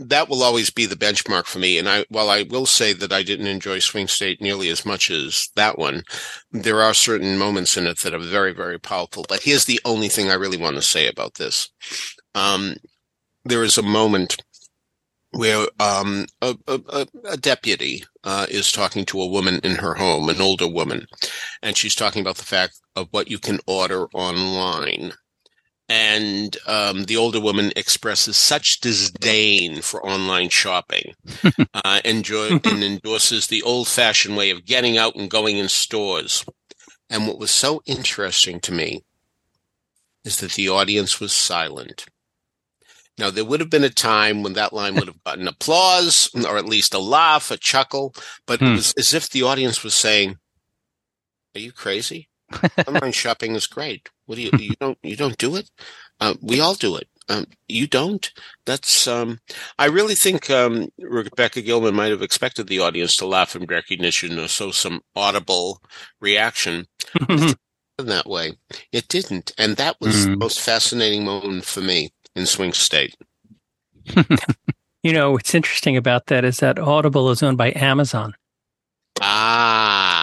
[SPEAKER 3] that will always be the benchmark for me. And I, while I will say that I didn't enjoy Swing State nearly as much as that one, there are certain moments in it that are very, very powerful. But here's the only thing I really want to say about this. Um, there is a moment where um, a, a, a, deputy uh, is talking to a woman in her home, an older woman, and she's talking about the fact of what you can order online and um, the older woman expresses such disdain for online shopping uh, enjoy, and endorses the old-fashioned way of getting out and going in stores. And what was so interesting to me is that the audience was silent. Now, there would have been a time when that line would have gotten applause, or at least a laugh, a chuckle, but
[SPEAKER 4] Hmm.
[SPEAKER 3] it was as if the audience was saying, "Are you crazy? Online shopping is great. What do you you don't you don't do it? Uh, we all do it. Um, you don't. That's. Um, I really think um, Rebecca Gilman might have expected the audience to laugh in recognition or so some audible reaction in that way. It didn't, and that was the
[SPEAKER 4] Mm.
[SPEAKER 3] most fascinating moment for me in Swing State.
[SPEAKER 2] You know, what's interesting about that is that Audible is owned by Amazon.
[SPEAKER 3] Ah,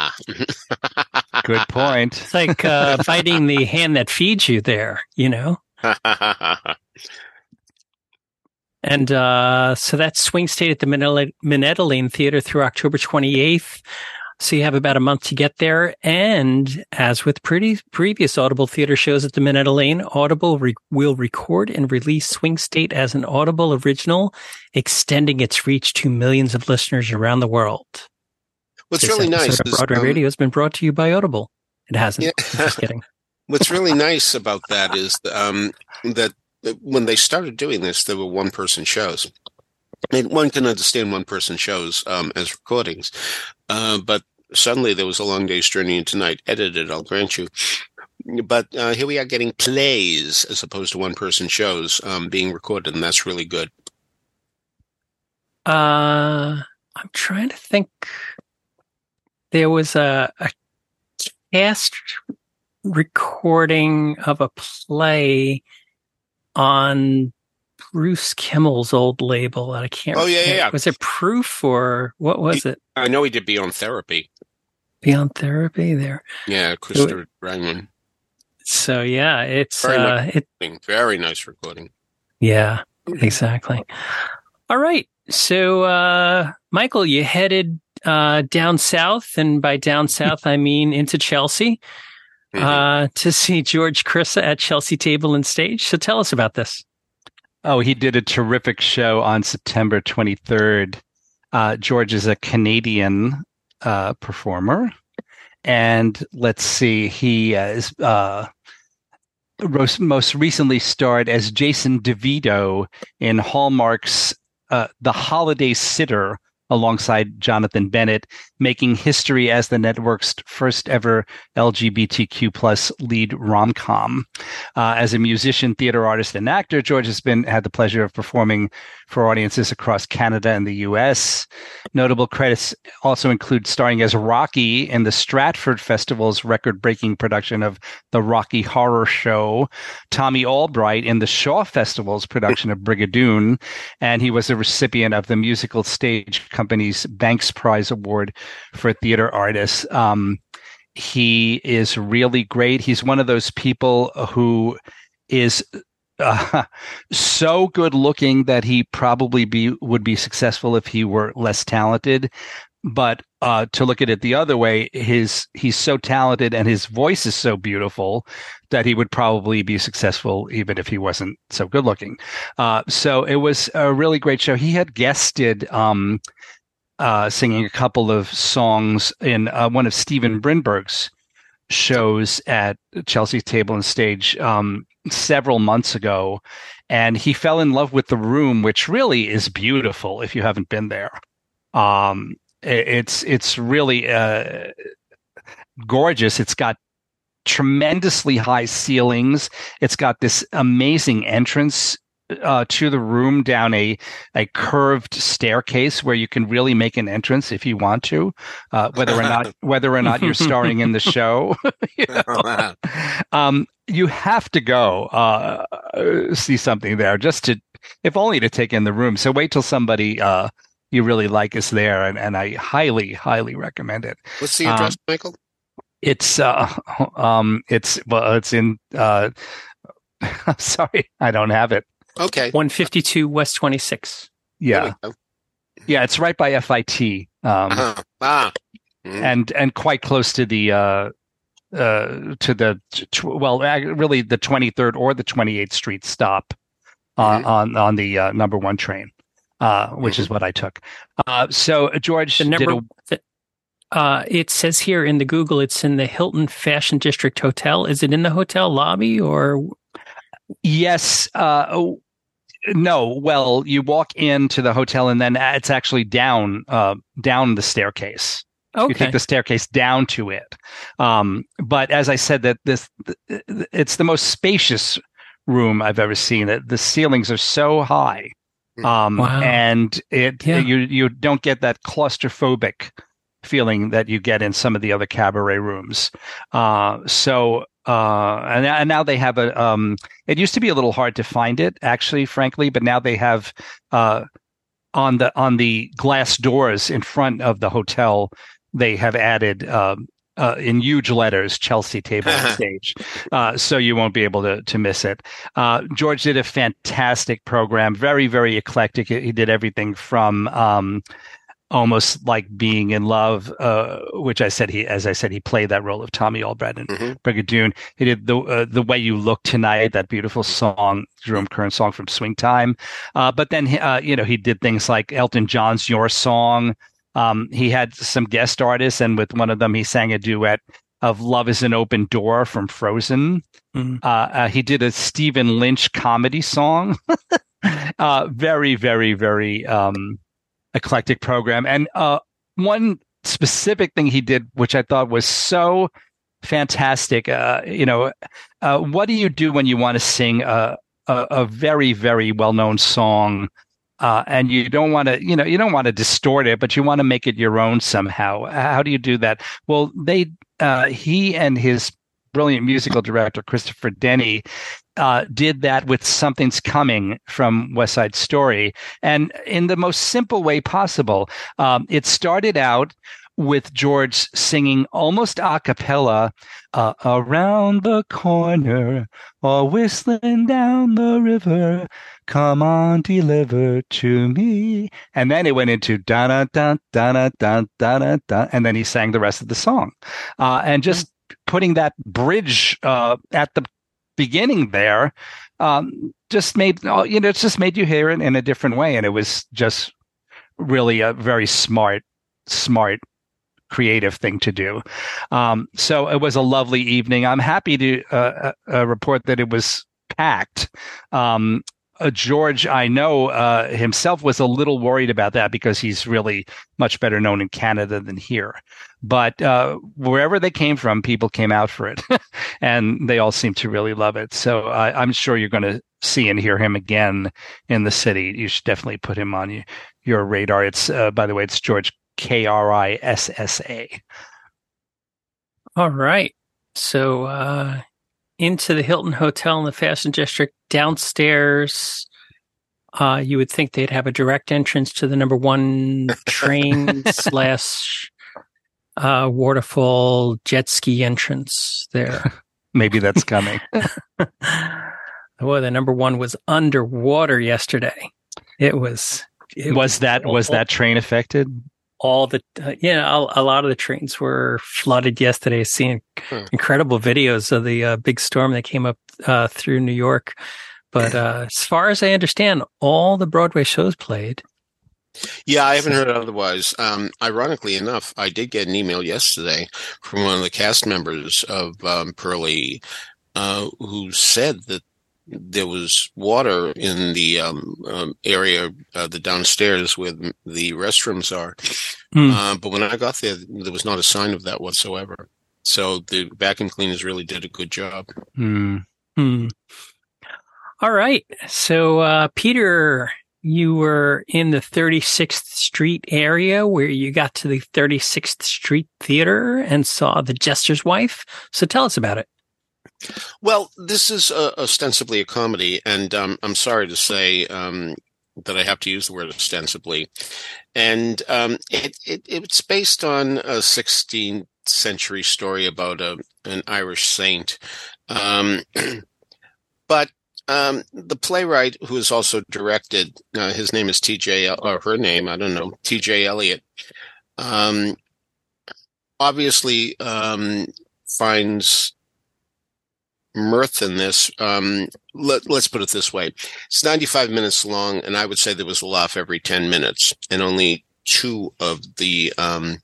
[SPEAKER 4] Good point.
[SPEAKER 2] It's like uh, biting the hand that feeds you there, you know? And uh, so that's Swing State at the Lane Theater through October 28th. So you have about a month to get there. And as with pretty previous Audible theater shows at the Minetta Lane, Audible re- will record and release Swing State as an Audible original, extending its reach to millions of listeners around the world.
[SPEAKER 3] What's
[SPEAKER 2] This
[SPEAKER 3] really nice
[SPEAKER 2] of
[SPEAKER 3] is
[SPEAKER 2] Broadway
[SPEAKER 3] um,
[SPEAKER 2] Radio has been brought to you by Audible. It hasn't.
[SPEAKER 3] Yeah.
[SPEAKER 2] Just kidding.
[SPEAKER 3] What's really nice about that is um, that when they started doing this, there were one person shows. And one can understand one person shows um, as recordings, uh, but suddenly there was a long day's journey into night, edited, I'll grant you. But uh, here we are getting plays as opposed to one person shows um, being recorded, and that's really good.
[SPEAKER 2] Uh, I'm trying to think. There was a, a cast recording of a play on Bruce Kimmel's old label. That I can't.
[SPEAKER 3] Oh, yeah, yeah, yeah.
[SPEAKER 2] Was it Proof or what was it?
[SPEAKER 3] I know he did Beyond Therapy.
[SPEAKER 2] Beyond Therapy. There.
[SPEAKER 3] Yeah, Christopher Rangman.
[SPEAKER 2] So yeah, it's
[SPEAKER 3] Very
[SPEAKER 2] uh,
[SPEAKER 3] nice.
[SPEAKER 2] it.
[SPEAKER 3] Very nice recording.
[SPEAKER 2] Yeah, exactly. All right. So, uh, Michael, you headed uh, down south, and by down south, I mean into Chelsea
[SPEAKER 3] Mhm.
[SPEAKER 2] uh, to see George Krissa at Chelsea Table and Stage. So, tell us about this.
[SPEAKER 4] Oh, he did a terrific show on September 23rd. Uh, George is a Canadian uh, performer. And let's see, he uh, is uh, most recently starred as Jason DeVito in Hallmark's uh, The Holiday Sitter alongside Jonathan Bennett, making history as the network's first ever LGBTQ plus lead rom com. Uh, as a musician, theater artist, and actor, George has been had the pleasure of performing for audiences across Canada and the U.S. Notable credits also include starring as Rocky in the Stratford Festival's record-breaking production of the Rocky Horror Show, Tommy Albright in the Shaw Festival's production of Brigadoon, and he was a recipient of the Musical Stage Company's Banks Prize Award for Theater Artists. Um, he is really great. He's one of those people who is uh, so good looking that he probably be would be successful if he were less talented. But uh, to look at it the other way, his he's so talented and his voice is so beautiful that he would probably be successful even if he wasn't so good looking. Uh, so it was a really great show. He had guested um, uh, singing a couple of songs in uh, one of Steven Brinberg's shows at Chelsea Table and Stage um, several months ago, and he fell in love with the room, which really is beautiful if you haven't been there. Um, it's it's really uh, gorgeous. It's got tremendously high ceilings. It's got this amazing entrance uh, to the room down a a curved staircase where you can really make an entrance if you want to, uh, whether or not whether or not you're starring in the show. You know? um, you have to go uh, see something there just to, if only to take in the room. So wait till somebody uh, you really like is there, and, and I highly highly recommend it.
[SPEAKER 3] What's the address, Michael?
[SPEAKER 4] It's uh um it's well it's in uh I'm sorry, I don't have it.
[SPEAKER 3] Okay.
[SPEAKER 2] 152 West 26.
[SPEAKER 4] Yeah.
[SPEAKER 3] There we go.
[SPEAKER 4] Yeah, it's right by FIT. Um
[SPEAKER 3] Uh-huh. Ah. Mm.
[SPEAKER 4] and and quite close to the uh uh to the tw- well really the 23rd or the 28th Street stop on
[SPEAKER 3] Mhm.
[SPEAKER 4] on on the uh, number 1 train. Uh which is what I took. Uh so George
[SPEAKER 2] The
[SPEAKER 4] did
[SPEAKER 2] number,
[SPEAKER 4] a,
[SPEAKER 2] uh, it says here in the Google, it's in the Hilton Fashion District Hotel. Is it in the hotel lobby or?
[SPEAKER 4] Yes. Uh, oh, no. Well, you walk into the hotel and then it's actually down, uh, down the staircase.
[SPEAKER 2] Okay.
[SPEAKER 4] You take the staircase down to it. Um, but as I said, that this it's the most spacious room I've ever seen. The ceilings are so high, um,
[SPEAKER 2] Wow.
[SPEAKER 4] and it
[SPEAKER 2] Yeah.
[SPEAKER 4] you you don't get that claustrophobic feeling that you get in some of the other cabaret rooms. Uh, so uh, and, and now they have a. Um, it used to be a little hard to find it, actually, frankly, but now they have uh, on the on the glass doors in front of the hotel. They have added um, uh, in huge letters Chelsea Table Stage, uh, so you won't be able to to miss it. Uh, George did a fantastic program, very very eclectic. He did everything from um, almost like being in love, uh, which I said he, as I said, he played that role of Tommy Albright in
[SPEAKER 3] Mhm.
[SPEAKER 4] Brigadoon. He did the uh, the way you look tonight, that beautiful song, Jerome Kern song from Swing Time. Uh, but then uh, you know he did things like Elton John's Your Song. Um, he had some guest artists, and with one of them, he sang a duet of "Love Is an Open Door" from Frozen.
[SPEAKER 2] Mhm.
[SPEAKER 4] Uh, uh, he did a Stephen Lynch comedy song. uh, very, very, very um, eclectic program. And uh, one specific thing he did, which I thought was so fantastic. Uh, you know, uh, what do you do when you want to sing a, a, a very, very well known song? Uh, and you don't want to, you know, you don't want to distort it, but you want to make it your own somehow. How do you do that? Well, they, uh, he and his brilliant musical director Christopher Denny uh, did that with Something's Coming from West Side Story, and in the most simple way possible. Um, it started out with George singing almost a cappella, uh, around the corner, or whistling down the river. Come on, deliver to me. And then it went into da da da da da da da da, and then he sang the rest of the song, uh, and just putting that bridge uh, at the beginning there um, just made you know it's just made you hear it in a different way, and it was just really a very smart smart creative thing to do. Um, so it was a lovely evening. I'm happy to uh, uh, uh report that it was packed. Um, uh, George, I know uh, himself was a little worried about that because he's really much better known in Canada than here. But uh, wherever they came from, people came out for it, and they all seem to really love it. So I'm sure you're going to see and hear him again in the city. You should definitely put him on your radar. It's uh, by the way, it's George K R I S S A.
[SPEAKER 2] All right. So uh, into the Hilton Hotel in the Fashion District downstairs. Uh, you would think they'd have a direct entrance to the number one train slash uh, waterfall jet ski entrance there.
[SPEAKER 4] Maybe that's coming.
[SPEAKER 2] well, the number one was underwater yesterday. It was.
[SPEAKER 4] It was, was that was that train affected?
[SPEAKER 2] All the uh, you know a, a, lot of the trains were flooded yesterday. Seeing hmm. incredible videos of the uh, big storm that came up uh, through new york. But uh, as far as i understand all the broadway shows played.
[SPEAKER 3] Yeah i haven't heard otherwise. Um, ironically enough i did get an email yesterday from one of the cast members of um, Purlie uh, who said that there was water in the um, um, area, uh, the downstairs where the restrooms are. Mm. Uh, but when I got there, there was not a sign of that whatsoever. So the vacuum cleaners really did a good job.
[SPEAKER 2] Mm. Mm. All right. So, uh, Peter, you were in the 36th Street area where you got to the 36th Street Theater and saw The Jester's Wife. So tell us about it.
[SPEAKER 3] Well, this is uh, ostensibly a comedy, and um, I'm sorry to say um, that I have to use the word ostensibly. And um, it, it, it's based on a 16th century story about a, an Irish saint. Um, but um, the playwright, who is also directed, uh, his name is T.J. or her name, I don't know, T.J. Elliott. Um, obviously, finds mirth in this. Um, let, us put it this way. It's 95 minutes long, and I would say there was a laugh every 10 minutes, and only two of the um,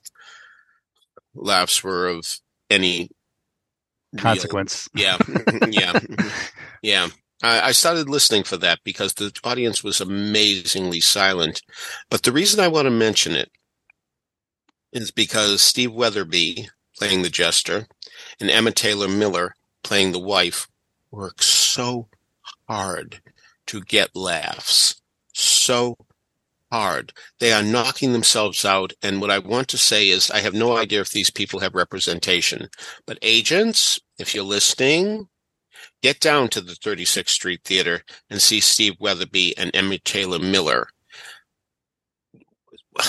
[SPEAKER 3] laughs were of any
[SPEAKER 4] consequence.
[SPEAKER 3] Real, yeah, yeah, yeah. I, I started listening for that because the audience was amazingly silent. But the reason I want to mention it is because Steve Weatherby, playing the jester, and Emma Taylor Miller playing the wife works so hard to get laughs. So hard. They are knocking themselves out. And what I want to say is, I have no idea if these people have representation, but agents, if you're listening, get down to the 36th Street Theater and see Steve Weatherby and Emma Taylor Miller.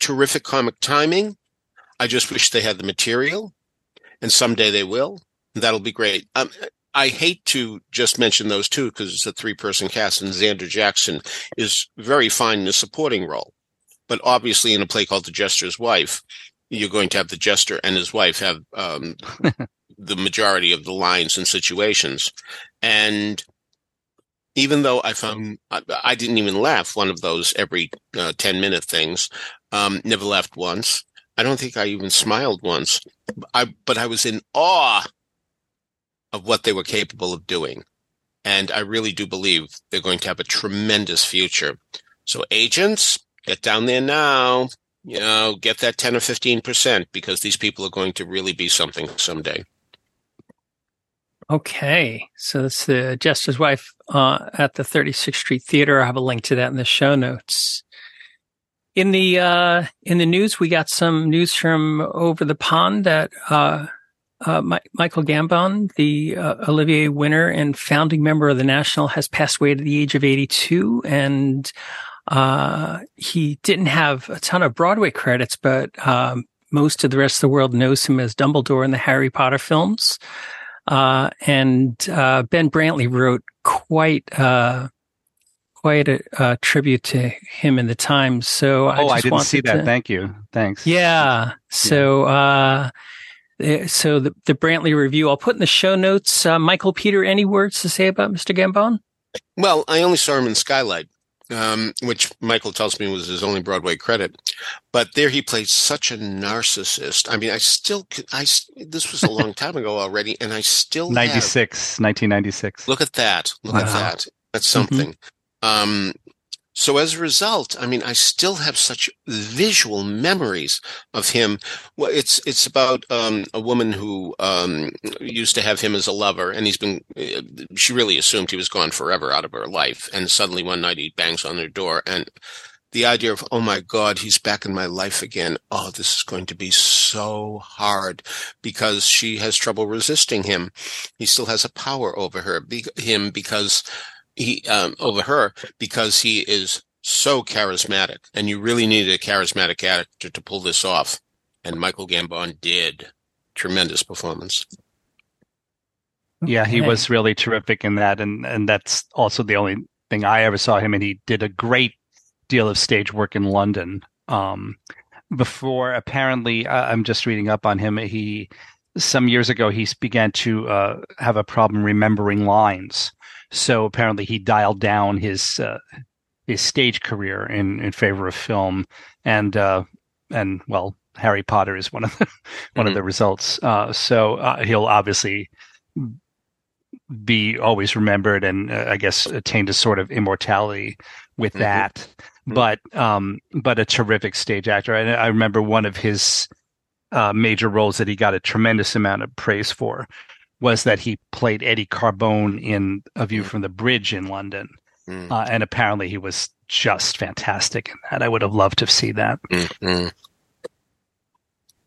[SPEAKER 3] Terrific comic timing. I just wish they had the material, and someday they will. That'll be great. Um, I hate to just mention those two because it's a three person cast, and Xander Jackson is very fine in a supporting role. But obviously, in a play called The Jester's Wife, you're going to have the jester and his wife have um, the majority of the lines and situations. And even though I found I, I didn't even laugh one of those every uh, 10 minute things, um, never laughed once. I don't think I even smiled once. I, but I was in awe of what they were capable of doing. And I really do believe they're going to have a tremendous future. So agents, get down there now. You know, get that 10 or 15% because these people are going to really be something someday.
[SPEAKER 2] Okay. So it's the Jester's Wife uh, at the 36th Street Theater. I have a link to that in the show notes. In the uh, in the news, we got some news from over the pond that uh, uh, My- Michael Gambon, the uh, Olivier winner and founding member of the National, has passed away at the age of 82. And uh, he didn't have a ton of Broadway credits, but um, most of the rest of the world knows him as Dumbledore in the Harry Potter films. Uh, and uh, Ben Brantley wrote quite uh, quite a, a, tribute to him in the Times. So I
[SPEAKER 4] oh, I didn't see that.
[SPEAKER 2] To,
[SPEAKER 4] Thank you. Thanks.
[SPEAKER 2] Yeah. So. Uh, so the, the Brantley review, I'll put in the show notes. Uh, Michael Peter, any words to say about Mr. Gambon?
[SPEAKER 3] Well, I only saw him in Skylight, um, which Michael tells me was his only Broadway credit. But there he played such a narcissist. I mean, I still, I this was a long time ago already, and I still
[SPEAKER 4] 96,
[SPEAKER 3] have,
[SPEAKER 4] 1996.
[SPEAKER 3] Look at that! Look wow. at that! That's something. Mm-hmm. Um, so as a result, I mean, I still have such visual memories of him. Well, it's it's about um, a woman who um, used to have him as a lover, and he's been. Uh, she really assumed he was gone forever out of her life, and suddenly one night he bangs on her door, and the idea of oh my god, he's back in my life again. Oh, this is going to be so hard because she has trouble resisting him. He still has a power over her, be- him because he um, over her because he is so charismatic, and you really needed a charismatic actor to pull this off. And Michael Gambon did. Tremendous performance.
[SPEAKER 4] Yeah, he was really terrific in that, and and that's also the only thing I ever saw him. And he did a great deal of stage work in London. Um, before apparently, uh, I'm just reading up on him. He some years ago he began to uh, have a problem remembering lines, so apparently he dialed down his uh, his stage career in in favor of film, and uh, and well, Harry Potter is one of the one mm-hmm. of the results. Uh, so uh, he'll obviously be always remembered, and uh, I guess attained a sort of immortality with mm-hmm. that. Mm-hmm. But um, but a terrific stage actor. I, I remember one of his uh, major roles that he got a tremendous amount of praise for was that he played Eddie Carbone in A View mm. from the Bridge in London. Mm. Uh, and apparently he was just fantastic in that. I would have loved to see that. Mm-hmm.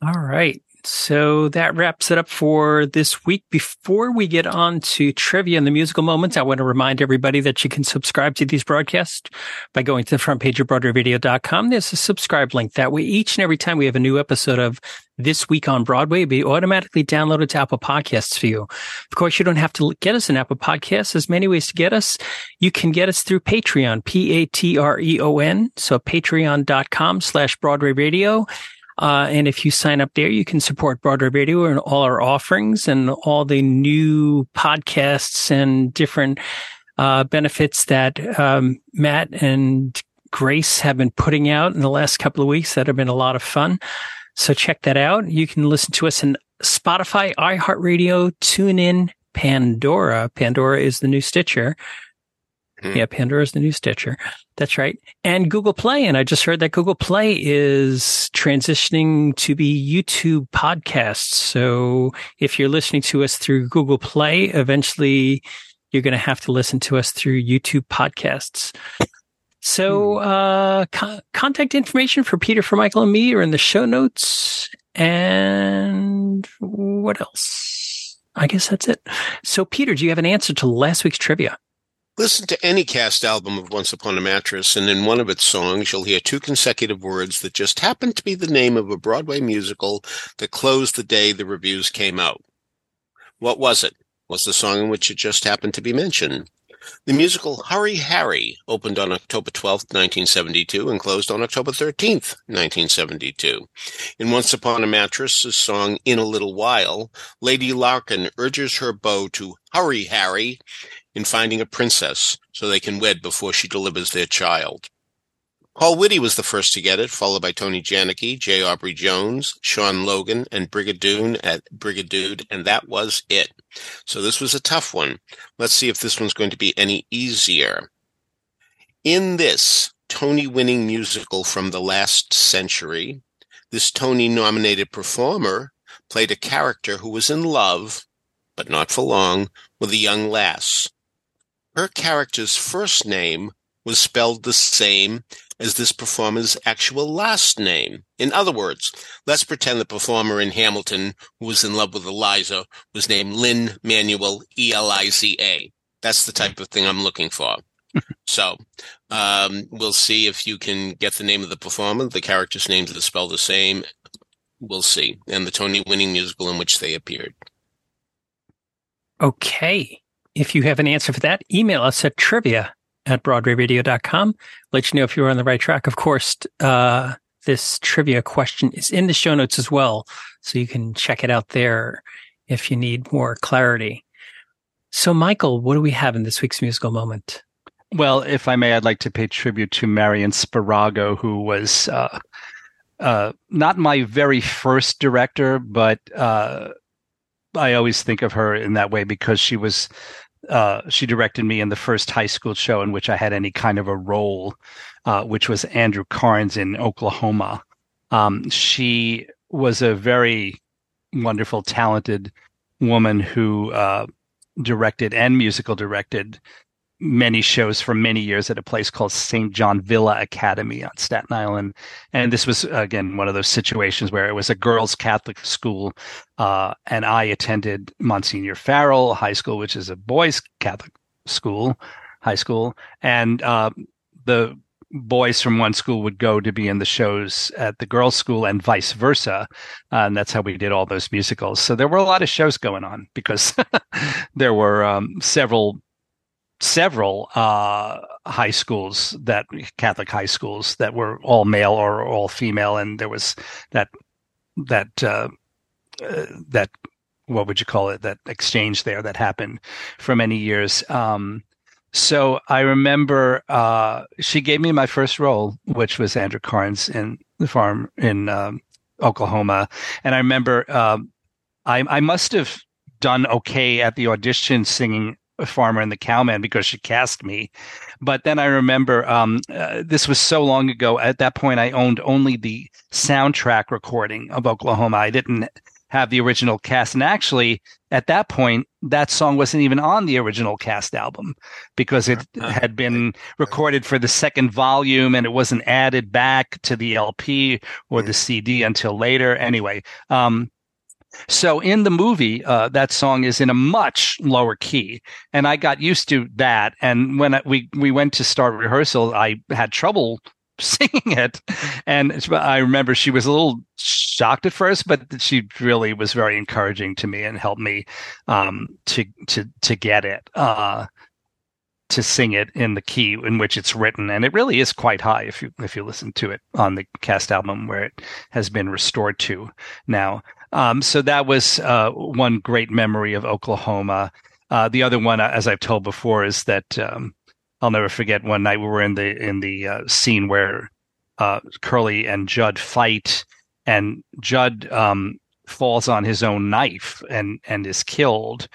[SPEAKER 2] All right. So that wraps it up for this week. Before we get on to trivia and the musical moments, I want to remind everybody that you can subscribe to these broadcasts by going to the front page of BroadwayRadio.com. There's a subscribe link. That way, each and every time we have a new episode of This Week on Broadway, be automatically downloaded to Apple Podcasts for you. Of course, you don't have to get us an Apple Podcast. There's many ways to get us. You can get us through Patreon, P-A-T-R-E-O-N. So patreon.com slash Broadway Radio. Uh, and if you sign up there, you can support Broadway Radio and all our offerings and all the new podcasts and different uh, benefits that um, Matt and Grace have been putting out in the last couple of weeks that have been a lot of fun. So check that out. You can listen to us in Spotify, iHeartRadio, TuneIn, Pandora. Pandora is the new Stitcher. Hmm. Yeah, Pandora is the new Stitcher. That's right. And Google Play. And I just heard that Google Play is transitioning to be YouTube podcasts. So if you're listening to us through Google Play, eventually you're going to have to listen to us through YouTube podcasts. So, hmm. uh, co- contact information for Peter, for Michael and me are in the show notes. And what else? I guess that's it. So, Peter, do you have an answer to last week's trivia?
[SPEAKER 3] Listen to any cast album of Once Upon a Mattress, and in one of its songs, you'll hear two consecutive words that just happen to be the name of a Broadway musical that closed the day the reviews came out. What was it? Was the song in which it just happened to be mentioned? The musical Hurry Harry opened on October 12, 1972 and closed on October 13, 1972. In Once Upon a Mattress's song In a Little While, Lady Larkin urges her beau to hurry Harry in finding a princess so they can wed before she delivers their child. Paul Whitty was the first to get it, followed by Tony Janicki, J. Aubrey Jones, Sean Logan, and Brigadoon at Brigadude, and that was it. So this was a tough one. Let's see if this one's going to be any easier. In this Tony winning musical from the last century, this Tony nominated performer played a character who was in love, but not for long, with a young lass her character's first name was spelled the same as this performer's actual last name. In other words, let's pretend the performer in Hamilton who was in love with Eliza was named Lin Manuel E L I Z A. That's the type of thing I'm looking for. so um, we'll see if you can get the name of the performer. The characters' names are spelled the same. We'll see. And the Tony winning musical in which they appeared.
[SPEAKER 2] Okay. If you have an answer for that, email us at trivia at broadwayradio.com. Let you know if you're on the right track. Of course, uh, this trivia question is in the show notes as well. So you can check it out there if you need more clarity. So, Michael, what do we have in this week's musical moment?
[SPEAKER 4] Well, if I may, I'd like to pay tribute to Marion Spirago, who was uh, uh, not my very first director, but uh, I always think of her in that way because she was uh, she directed me in the first high school show in which I had any kind of a role, uh, which was Andrew Carnes in Oklahoma. Um, she was a very wonderful, talented woman who uh, directed and musical directed many shows for many years at a place called St. John Villa Academy on Staten Island. And this was, again, one of those situations where it was a girls' Catholic school. Uh, and I attended Monsignor Farrell High School, which is a boys' Catholic school, high school. And uh, the boys from one school would go to be in the shows at the girls' school and vice versa. And that's how we did all those musicals. So there were a lot of shows going on because there were um, several several uh, high schools that Catholic high schools that were all male or all female, and there was that that uh, uh, that what would you call it that exchange there that happened for many years. Um, so I remember uh, she gave me my first role, which was Andrew Carnes in the farm in um, Oklahoma, and I remember um, I, I must have done okay at the audition singing farmer and the cowman because she cast me. But then I remember um, uh, this was so long ago. At that point, I owned only the soundtrack recording of Oklahoma. I didn't have the original cast. And actually, at that point, that song wasn't even on the original cast album because it had been recorded for the second volume and it wasn't added back to the LP or the CD until later. Anyway, um, so in the movie, uh, that song is in a much lower key, and I got used to that. And when we we went to start rehearsal, I had trouble singing it, and I remember she was a little shocked at first, but she really was very encouraging to me and helped me um, to to to get it. Uh, to sing it in the key in which it's written, and it really is quite high if you if you listen to it on the cast album where it has been restored to now. Um, so that was uh, one great memory of Oklahoma. Uh, the other one, uh, as I've told before, is that um, I'll never forget one night we were in the in the uh, scene where uh, Curly and Judd fight, and Judd um, falls on his own knife and and is killed.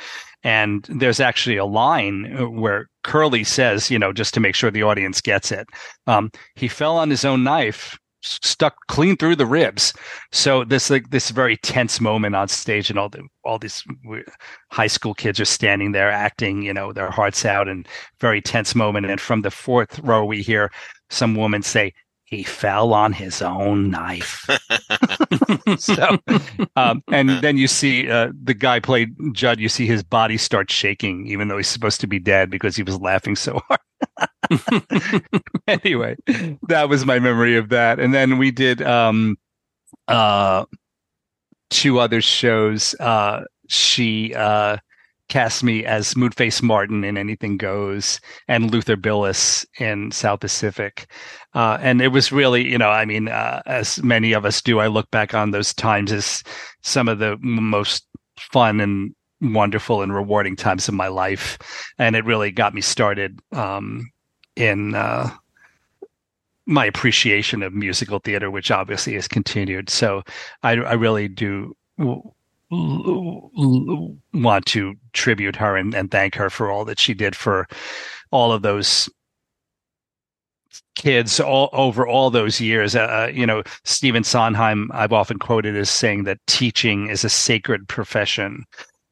[SPEAKER 4] And there's actually a line where Curly says, you know, just to make sure the audience gets it, um, he fell on his own knife stuck clean through the ribs. So this like this very tense moment on stage, and all the all these high school kids are standing there acting, you know, their hearts out, and very tense moment. And from the fourth row, we hear some woman say, "He fell on his own knife." so, um, and then you see uh, the guy played Judd. You see his body start shaking, even though he's supposed to be dead because he was laughing so hard. anyway, that was my memory of that. And then we did um uh two other shows. Uh she uh cast me as Moonface Martin in Anything Goes and Luther Billis in South Pacific. Uh, and it was really, you know, I mean, uh, as many of us do, I look back on those times as some of the most fun and wonderful and rewarding times of my life. And it really got me started um, in uh, my appreciation of musical theater, which obviously has continued. So I, I really do want to tribute her and, and thank her for all that she did for all of those kids all over all those years. Uh, uh, you know, Stephen Sondheim, I've often quoted as saying that teaching is a sacred profession,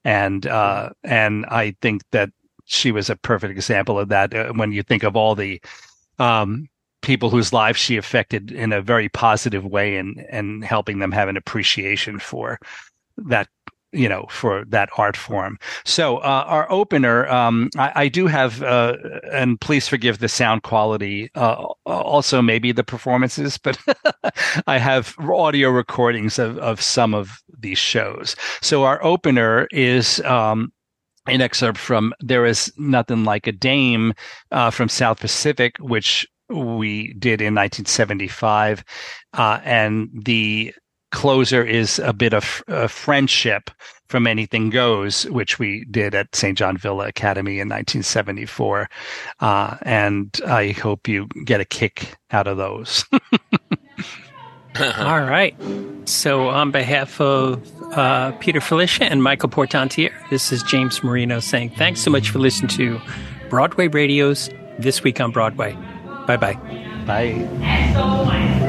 [SPEAKER 4] and uh, and I think that she was a perfect example of that. Uh, when you think of all the um, people whose lives she affected in a very positive way and and helping them have an appreciation for that you know for that art form so uh, our opener um, I, I, do have uh, and please forgive the sound quality uh, also maybe the performances but i have audio recordings of, of some of these shows so our opener is um, an excerpt from there is nothing like a dame uh, from south pacific which we did in 1975 uh, and the closer is a bit of a friendship from anything goes which we did at st john villa academy in 1974 uh, and i hope you get a kick out of those
[SPEAKER 2] all right. So on behalf of uh, peter Filichia and michael portantiere this is james marino saying thanks so much for listening to broadway radio's this week on broadway. Bye-bye.
[SPEAKER 4] Bye